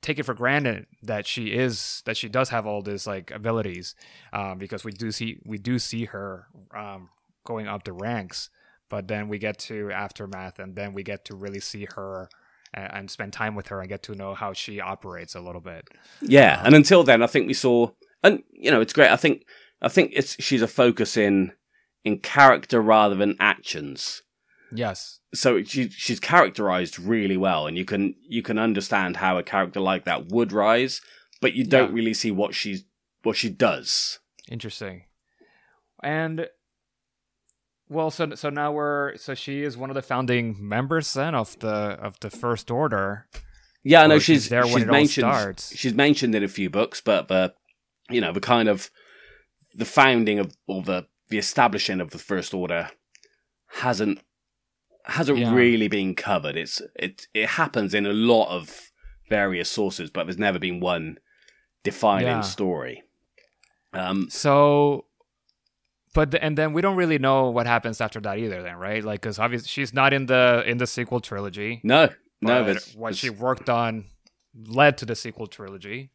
take it for granted that she is that she does have all these like abilities um, because we do see we do see her um, going up the ranks but then we get to aftermath and then we get to really see her and, and spend time with her and get to know how she operates a little bit Yeah, and until then, I think we saw, and you know, it's great. I think, I think it's she's a focus in in character rather than actions. yes So she she's characterized really well, and you can you can understand how a character like that would rise, but you don't Yeah. really see what she's what she does. interesting and well so so now we're so she is one of the founding members then of the of the first order Yeah, I know she's she's there when she's it all mentioned starts. she's mentioned in a few books, but the you know the kind of the founding of or the the establishing of the first order hasn't hasn't Yeah. really been covered. It's it it happens in a lot of various sources, but there's never been one defining Yeah. story. Um, So, but the, and then we don't really know what happens after that either. Then, right? Like, because obviously she's not in the in the sequel trilogy. no, no, but there's, what she worked on led to the sequel trilogy.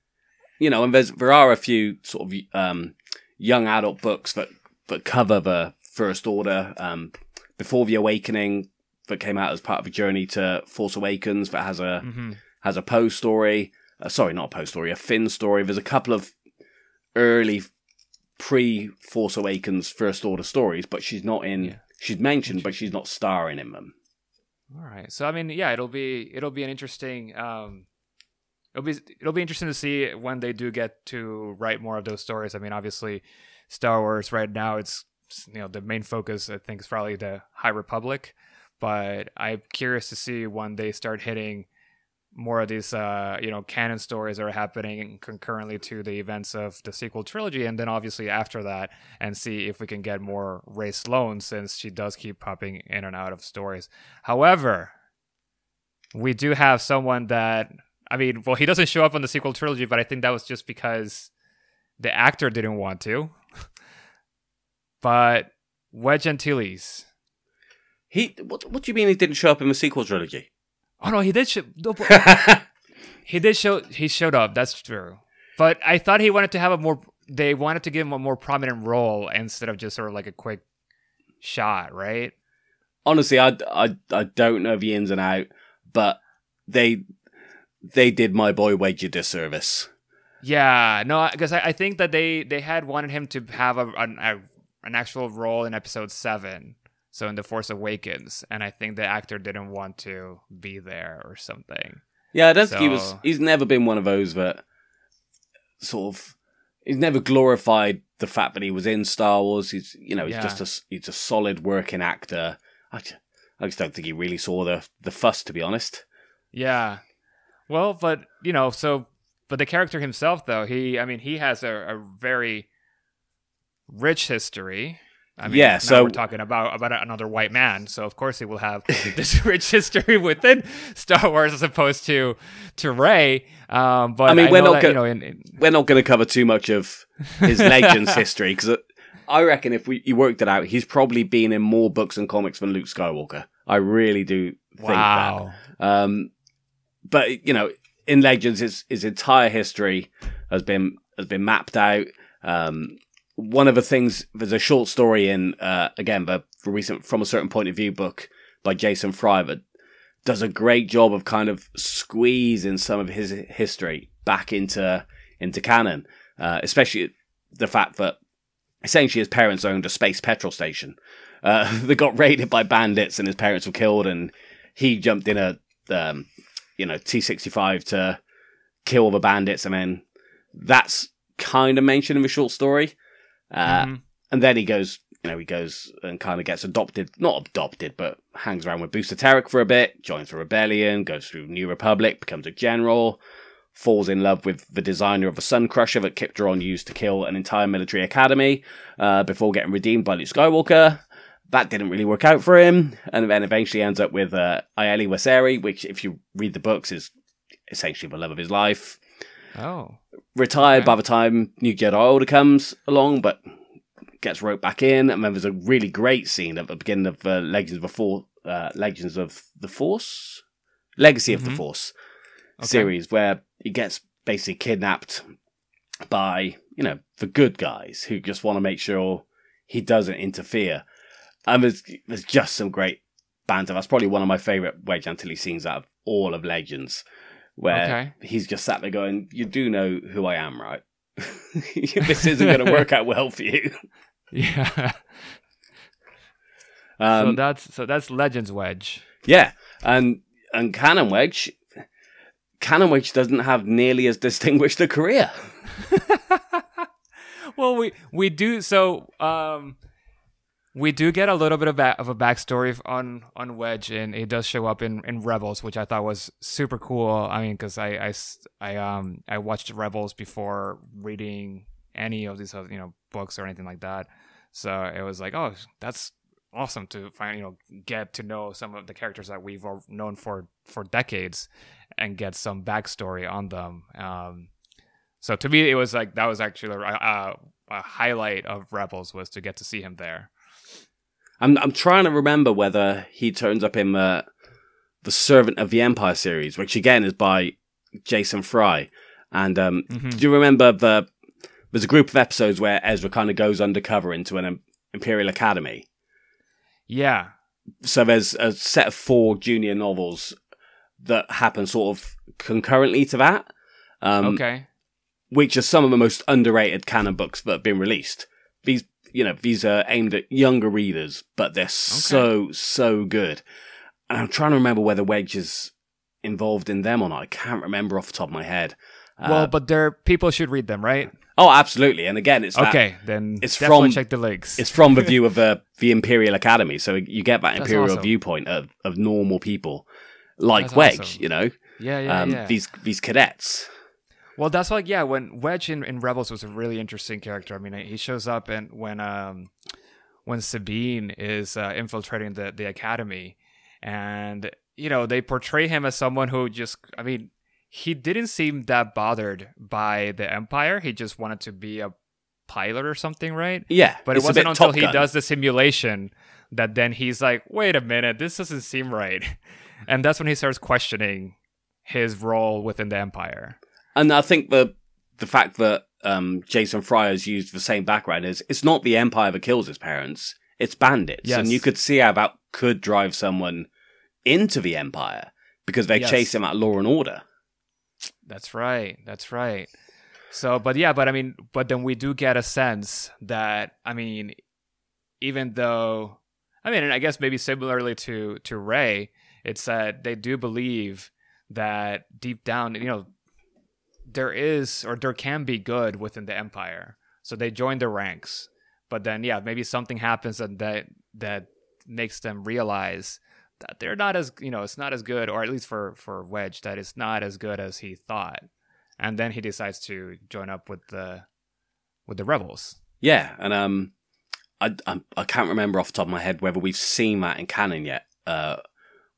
you know, and there's there are a few sort of um, young adult books that that cover the First Order. Um, Before the Awakening, that came out as part of a journey to Force Awakens, that has a hmm has a Poe story. Uh, sorry, not a Poe story, a Finn story. There's a couple of early pre Force Awakens First Order stories, but she's not in. Yeah. She's mentioned, but she's not starring in them. All right. So I mean, yeah, it'll be it'll be an interesting. Um, it'll be it'll be interesting to see when they do get to write more of those stories. I mean, obviously, Star Wars right now it's you know the main focus I think is probably the High Republic, but I'm curious to see when they start hitting more of these uh you know canon stories that are happening concurrently to the events of the sequel trilogy and then obviously after that and see if we can get more Rae Sloane since she does keep popping in and out of stories. However, we do have someone that I mean, well, he doesn't show up on the sequel trilogy, but I think that was just because the actor didn't want to. but Wedge Antilles. He, what, what do you mean he didn't show up in the sequel trilogy? Oh no, he did show. no, he did show. He showed up. That's true. But I thought he wanted to have a more. They wanted to give him a more prominent role instead of just sort of like a quick shot, right? honestly, I, I, I don't know the ins and out, but they they did my boy Wedge a disservice. Yeah, no, because I, I think that they they had wanted him to have a, a, a an actual role in episode seven. So in The Force Awakens, and I think the actor didn't want to be there or something. Yeah, I don't think he was. He's never been one of those that sort of. He's never glorified the fact that he was in Star Wars. He's, you know, he's Yeah. just a s- he's a solid working actor. I, ju- I just don't think he really saw the the fuss, to be honest. Yeah. Well, but you know, so but the character himself, though, he, I mean, he has a, a very rich history. I mean, Yeah, so- we're talking about about another white man, so of course he will have this rich history within Star Wars as opposed to to Rae. Um, but I mean, we're know not that, you know, in, in, We're not going to cover too much of his Legends history because I reckon if we you worked it out, he's probably been in more books and comics than Luke Skywalker. I really do think wow, that. Um, but you know, in Legends, his his entire history has been has been mapped out. Um, one of the things there's a short story in uh, again, for recent from a certain point of view book by Jason Fry that does a great job of kind of squeezing some of his history back into into canon, uh, especially the fact that essentially his parents owned a space petrol station. Uh, they got raided by bandits and his parents were killed, and he jumped in a um, you know T sixty five to kill the bandits, and then that's kind of mentioned in the short story. Uh, Mhm. And then he goes, you know, he goes and kind of gets adopted, not adopted, but hangs around with Booster Terrik for a bit, joins the rebellion, goes through New Republic, becomes a general, falls in love with the designer of the Sun Crusher that Kyp Durron used to kill an entire military academy uh, before getting redeemed by Luke Skywalker. That didn't really work out for him, and then eventually ends up with uh, Iella Wessiri, which, if you read the books, is essentially the love of his life oh, retired Okay. by the time New Jedi Order comes along, but gets roped back in. And then there's a really great scene at the beginning of uh, Legends of the Force, uh, Legends of the Force, Legacy of the Mhm. Force Okay. series, where he gets basically kidnapped by you know the good guys who just want to make sure he doesn't interfere. And there's there's just some great banter. That's probably one of my favorite Wedge Antilles scenes out of all of Legends, where Okay. he's just sat there going, "You do know who I am, right? this isn't going to work out well for you." yeah. so Um, that's so that's Legends Wedge. yeah, and and Canon Wedge, Canon Wedge doesn't have nearly as distinguished a career. well, we we do so. Um, we do get a little bit of, ba- of a backstory on on Wedge, and it does show up in, in Rebels, which I thought was super cool. I mean, because I, I I, um I watched Rebels before reading any of these you know books or anything like that, so it was like, oh, that's awesome to find you know get to know some of the characters that we've known for for decades, and get some backstory on them. Um, so to me, it was like that was actually a, a, a highlight of Rebels was to get to see him there. I'm I'm trying to remember whether he turns up in the the Servant of the Empire series, which again is by Jason Fry. And um, Mhm. do you remember the there's a group of episodes where Ezra kind of goes undercover into an Im- Imperial Academy. Yeah, So there's a set of four junior novels that happen sort of concurrently to that. Um, okay, which are some of the most underrated canon books that have been released. These, you know, these are aimed at younger readers, but they're so so good. And I'm trying to remember whether Wedge is involved in them or not. I can't remember off the top of my head. Uh, well, but there people should read them, right? oh, absolutely. And again, it's that, okay, then it's definitely from- check the links. it's from the view of the the Imperial Academy, so you get that That's Imperial awesome. viewpoint of, of normal people like That's Wedge. awesome. You know, yeah, yeah, um, yeah. these these cadets. Well, that's like yeah. When Wedge in, in Rebels was a really interesting character. I mean, he shows up and when um when Sabine is uh, infiltrating the the academy, and you know they portray him as someone who just I mean he didn't seem that bothered by the Empire. He just wanted to be a pilot or something, right? Yeah, But it wasn't until he does the simulation that then he's like, wait a minute, this doesn't seem right. And that's when he starts questioning his role within the Empire. And I think the the fact that um, Jason Fry has used the same background is it's not the Empire that kills his parents; it's bandits, Yes. and you could see how that could drive someone into the Empire because they Yes. chase him at Law and Order. That's right. That's right. So, but yeah, but I mean, but then we do get a sense that, I mean, even though I mean, and I guess maybe similarly to to Rae, it's that they do believe that deep down, you know, there is or there can be good within the empire. So they join the ranks. But then yeah, maybe something happens that that, that makes them realize that they're not as you know, it's not as good, or at least for for Wedge, that it's not as good as he thought. And then he decides to join up with the with the rebels. Yeah, and um, I, I I can't remember off the top of my head whether we've seen that in canon yet. Uh,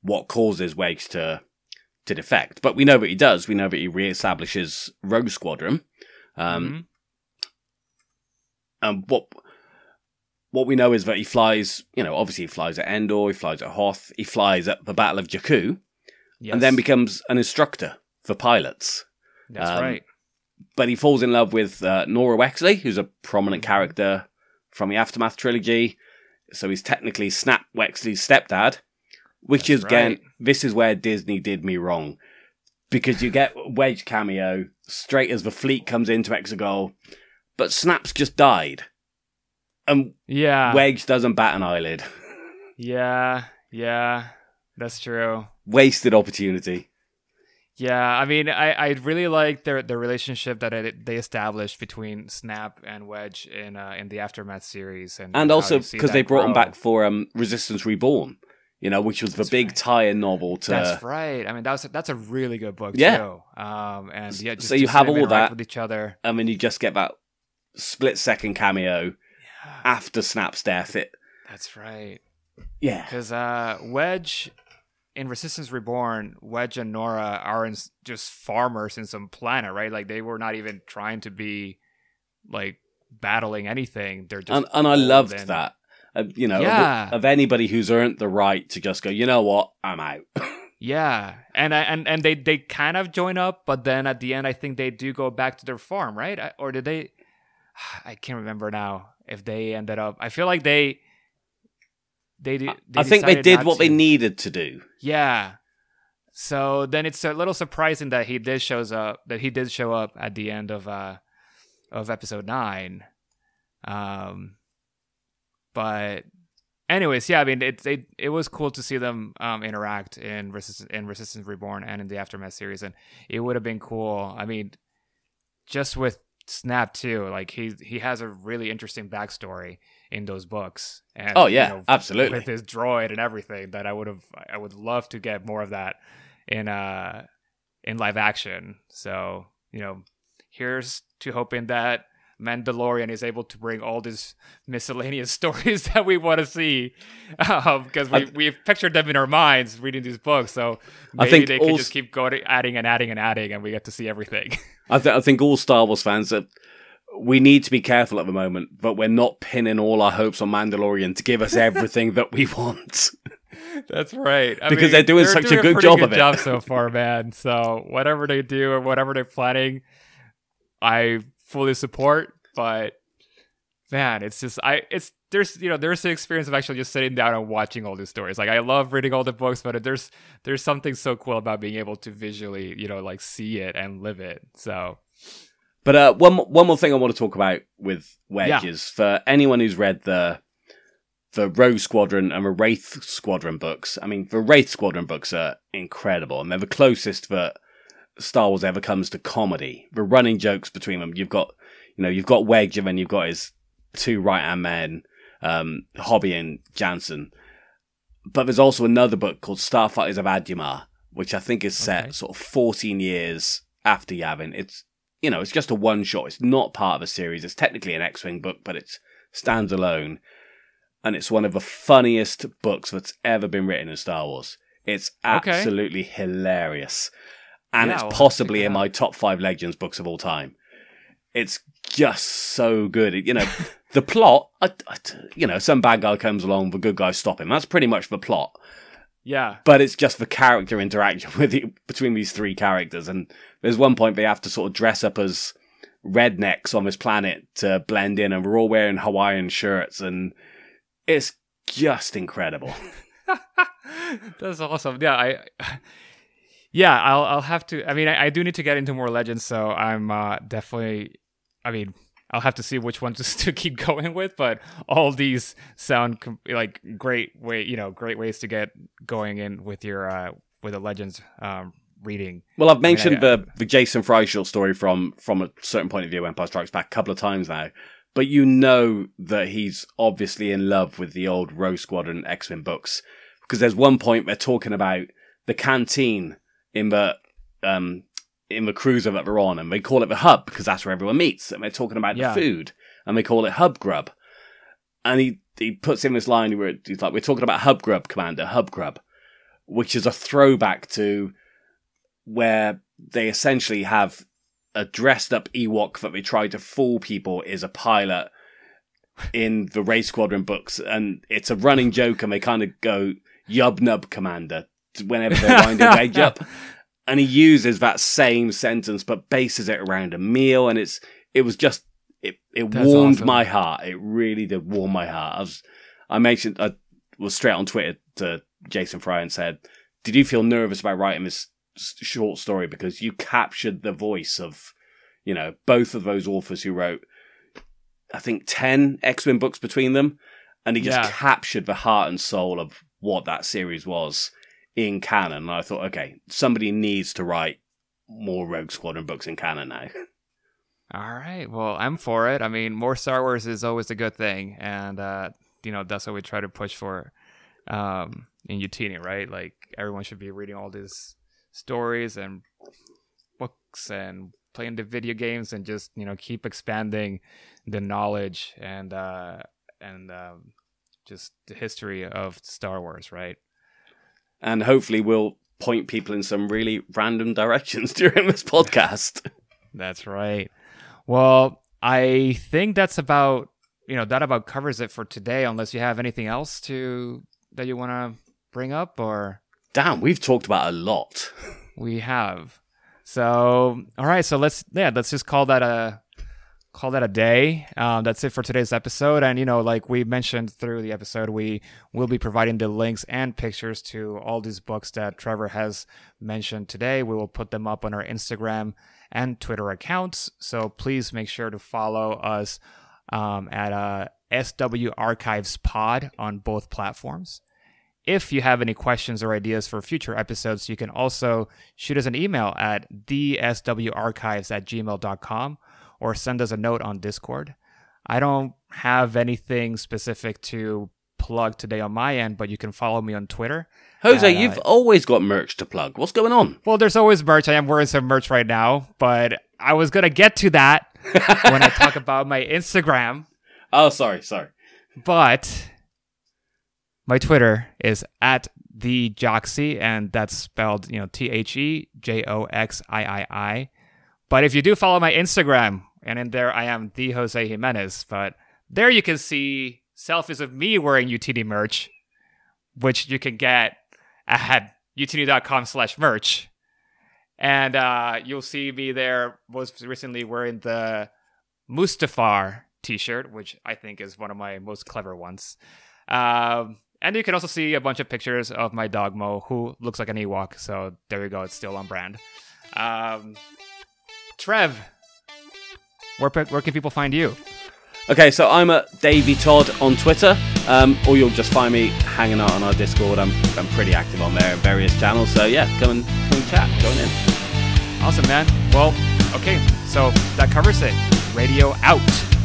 what causes Wedge to to defect? But we know that he does. We know that he reestablishes Rogue Squadron. Um, Mhm. and what what we know is that he flies. You know, obviously he flies at Endor. He flies at Hoth. He flies at the Battle of Jakku, Yes. and then becomes an instructor for pilots. That's um, right. but he falls in love with uh, Norra Wexley, who's a prominent Mm-hmm. character from the Aftermath trilogy. So he's technically Snap Wexley's stepdad, which That's is again, right. this is where Disney did me wrong. Because you get Wedge cameo straight as the fleet comes into Exegol, but Snap's just died. And Yeah. Wedge doesn't bat an eyelid. Yeah. Yeah. That's true. Wasted opportunity. Yeah, I mean, I, I really like their the relationship that it, they established between Snap and Wedge in uh, in the Aftermath series, and And also because they brought him back for um, Resistance Reborn, you know, which was the That's big right. tie-in novel to That's right. I mean, that was that's a really good book Yeah. too. Um, and yeah, just So you have all that. with each other. I mean, you just get that split second cameo after Snap's death. It That's right. yeah, Because uh, Wedge in Resistance Reborn, Wedge and Norra are in just farmers in some planet, right? Like they were not even trying to be like battling anything. They're just and and I loved and- that. You know, of- Yeah. of, anybody who's earned the right to just go. You know what? I'm out. Yeah, and I and and they they kind of join up, but then at the end, I think they do go back to their farm, right? I- Or did they? I can't remember now if they ended up. I feel like they. They, de- I think they did what they needed to do. Yeah. So then it's a little surprising that he did shows up that he did show up at the end of uh of episode 9. Um but anyways, yeah, I mean it it, it was cool to see them um interact in Resistance in Resistance Reborn and in the Aftermath series and it would have been cool. I mean just with Snap too, like he he has a really interesting backstory in those books. And Oh, you yeah, know, absolutely. with his droid and everything that I would have I would love to get more of that in uh in live action. So, you know, here's to hoping that Mandalorian is able to bring all these miscellaneous stories that we want to see, um, because we I- we've pictured them in our minds reading these books. So I think they can just keep going, adding and adding and adding, and we get to see everything. I, th- I think all Star Wars fans that we need to be careful at the moment, but we're not pinning all our hopes on Mandalorian to give us everything that we want. That's right. I Because mean, they're doing such a good pretty job good of it. job so far, man. So whatever they do or whatever they're planning, I fully support. But man, it's just I it's there's you know there's the experience of actually just sitting down and watching all these stories. Like I love reading all the books, but there's there's something so cool about being able to visually you know like see it and live it. So But uh, one one more thing I want to talk about with Wedge Yeah. is for anyone who's read the the Rogue Squadron and the Wraith Squadron books. I mean, the Wraith Squadron books are incredible, and they're the closest that Star Wars ever comes to comedy. The running jokes between them. You've got you know you've got Wedge, and then you've got his two right hand men, um, Hobbie and Janson. But there's also another book called Starfighters of Adumar, which I think is set Okay. sort of 14 years after Yavin. It's you know, it's just a one shot. It's not part of a series. It's technically an X Wing book, but it stands alone. And it's one of the funniest books that's ever been written in Star Wars. It's Okay. absolutely hilarious. And Yeah, it's I'll possibly in my top five Legends books of all time. It's just so good. It- You know, the plot, I, I- you know, some bad guy comes along, the good guys stop him. That's pretty much the plot yeah, but it's just the character interaction with the, between these three characters. And there's one point they have to sort of dress up as rednecks on this planet to blend in, and we're all wearing Hawaiian shirts, and it's just incredible. That's awesome. Yeah, I yeah, I'll I'll have to. I mean, I, I do need to get into more legends, so I'm uh, definitely. I mean, I'll have to see which one just to keep going with, but all these sound com- like great way, you know, great ways to get going in with your uh, with the Legends um, reading. Well, I've mentioned I- the the Jason Fry short story from from a certain point of view, Empire Strikes Back, a couple of times now. But you know that he's obviously in love with the old Rogue Squadron X Men books because there's one point they're talking about the canteen in the um in the cruiser that they're on, and they call it the hub because that's where everyone meets, and they're talking about Yeah. the food, and they call it hub grub. And he he puts in this line where he's like, "We're talking about hub grub, Commander, hub grub," which is a throwback to where they essentially have a dressed up Ewok that they try to fool people is a pilot in the Wraith Squadron books, and it's a running joke, and they kind of go Yub Nub Commander whenever they wind a wedge up, and he uses that same sentence but bases it around a meal, and it's it was just it it That's warmed awesome. my heart. It really did warm my heart. I was I mentioned I was straight on Twitter to Jason Fry and said, "Did you feel nervous about writing this short story because you captured the voice of, you know, both of those authors who wrote, I think ten X-Wing books between them, and he just Yeah. captured the heart and soul of what that series was in canon." And I thought, okay, somebody needs to write more Rogue Squadron books in canon now. All right. Well, I'm for it. I mean, more Star Wars is always a good thing, and uh, you know that's what we try to push for um, in Utini, right? Like everyone should be reading all these stories and books and playing the video games and just you know keep expanding the knowledge and uh, and um, just the history of Star Wars, right? And hopefully we'll point people in some really random directions during this podcast. That's right. Well, I think that's about you know that about covers it for today. Unless you have anything else to that you want to bring up, or Damn, we've talked about a lot. we have. So all right, so let's yeah, let's just call that a call that a day. Um, that's it for today's episode. And you know, like we mentioned through the episode, we will be providing the links and pictures to all these books that Trevor has mentioned today. We will put them up on our Instagram and Twitter accounts. So please make sure to follow us um, at uh, SW Archives Pod on both platforms. If you have any questions or ideas for future episodes, you can also shoot us an email at theswarchives at gmail.com or send us a note on Discord. I don't have anything specific to plug today on my end, but you can follow me on Twitter. Jose, Uh, you've always got merch to plug. What's going on? Well, there's always merch. I am wearing some merch right now, but I was going to get to that when I talk about my Instagram. Oh, sorry, sorry. But my Twitter is at the Joxy, and that's spelled, you know, T H E J O X I I I. But if you do follow my Instagram, and in there I am the Jose Jimenez, but there you can see selfies of me wearing UTD merch, which you can get at utd.com slash merch. And uh, you'll see me there most recently wearing the Mustafar t-shirt, which I think is one of my most clever ones. Um, and you can also see a bunch of pictures of my dog Mo, who looks like an Ewok. So there you go, it's still on brand. Um, Trev, where, where can people find you? Okay, so I'm at Davey Todd on Twitter, um, or you'll just find me hanging out on our Discord. I'm I'm pretty active on there, various channels. So yeah, come and come and chat, join in. Awesome, man. Well, okay, so that covers it. Radio out.